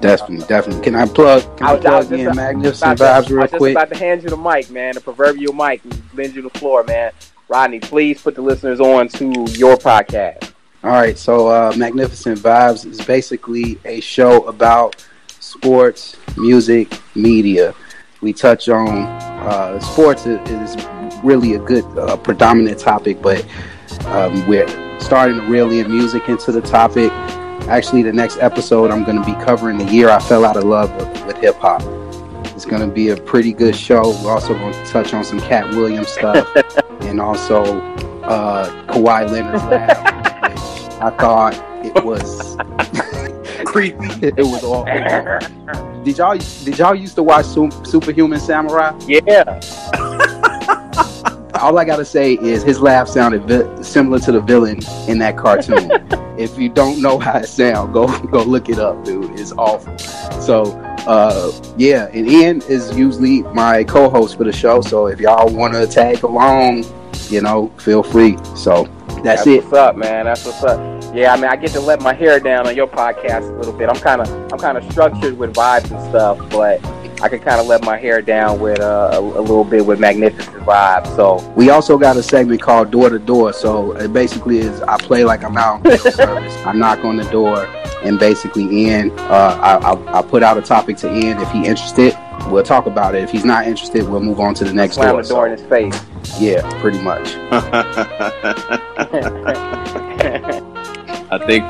S7: Definitely, definitely. Can I plug? Can I,
S3: I
S7: plug in Magnificent
S3: About to-
S7: Vibes
S3: I was
S7: real
S3: just
S7: quick?
S3: about to hand you the mic, man, the proverbial mic, lend you the floor, man. Rodney, please put the listeners on to your podcast.
S7: All right, so uh, Magnificent Vibes is basically a show about sports, music, media. We touch on uh, sports is, is really a good uh, predominant topic, but um, we're starting to reel in music into the topic. Actually, the next episode I'm going to be covering the year I fell out of love with, with hip hop. It's going to be a pretty good show. We're also going to touch on some Katt Williams stuff and also uh, Kawhi Leonard's which I thought it was
S4: Creepy.
S7: it, was all. Did y'all did y'all used to watch Su- Superhuman Samurai?
S3: Yeah,
S7: All I gotta say is his laugh sounded vi- similar to the villain in that cartoon. if you don't know how it sounds, go go look it up, dude. It's awful. So uh, yeah, and Ian is usually my co-host for the show. So if y'all want to tag along, you know, feel free. So that's, it.
S3: what's up, man. That's what's up. Yeah, I mean, I get to let my hair down on your podcast a little bit. I'm kind of, I'm kind of structured with vibes and stuff, but I can kind of let my hair down with uh, a, a little bit with magnificent vibes. So
S7: We also got a segment called Door to Door. So it basically is I play like I'm out on service. I knock on the door, and basically Ian, uh, I, I, I put out a topic to Ian. If he interested, we'll talk about it. If he's not interested, we'll move on to the next
S3: slam
S7: door.
S3: the door in his face.
S7: yeah, pretty much.
S5: I think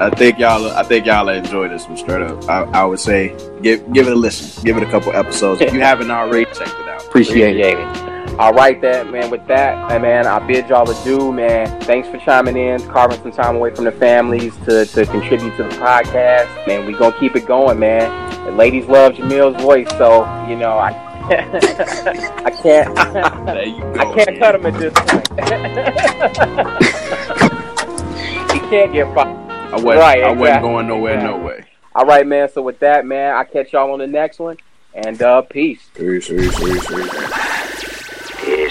S5: I think y'all I think y'all enjoy this one straight up. I, I would say give give it a listen. Give it a couple episodes. If you haven't already, check it out.
S7: Appreciate it.
S3: Appreciate it. All right, that man. With that, man, I bid y'all adieu, man. Thanks for chiming in, carving some time away from the families to, to contribute to the podcast. Man, we gonna keep it going, man. The ladies love Jamil's voice, so you know I I can't
S5: go.
S3: I can't cut him at this point. he can't get fired.
S5: I wasn't,
S3: Right,
S5: I wasn't going nowhere,
S3: Exactly.
S5: no way.
S3: All right, man. So with that, man, I catch y'all on the next one, and uh, peace.
S5: Peace, peace, peace, peace.
S8: Hey,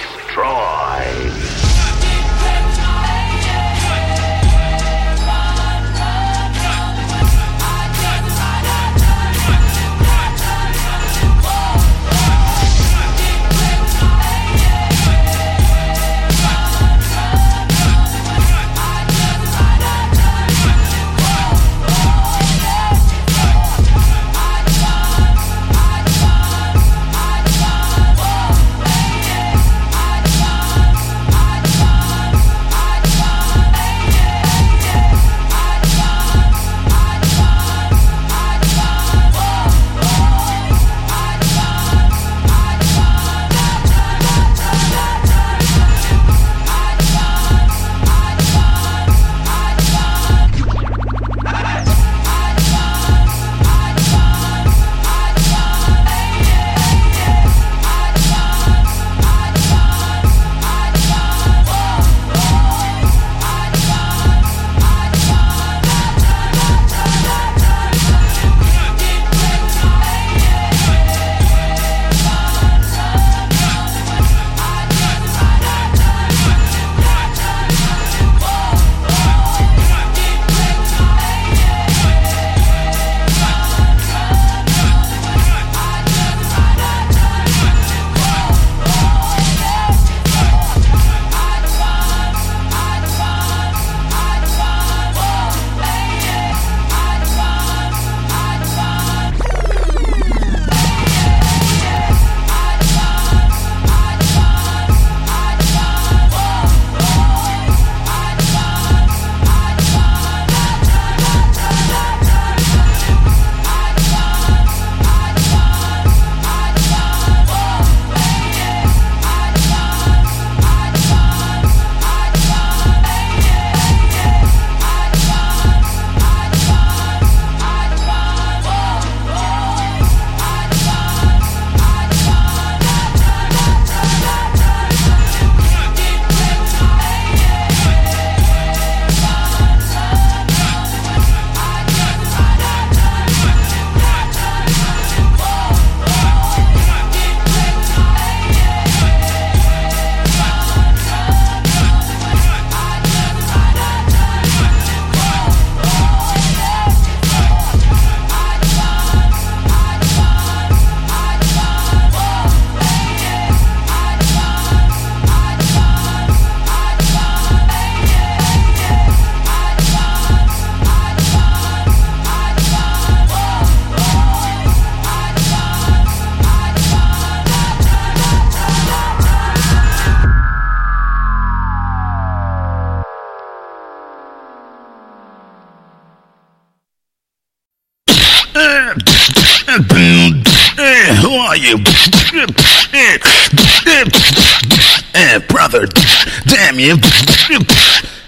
S8: you.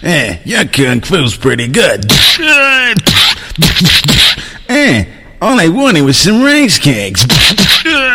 S8: Hey, eh, your kung fu's pretty good. Hey, all I wanted was some rice cakes. Eh,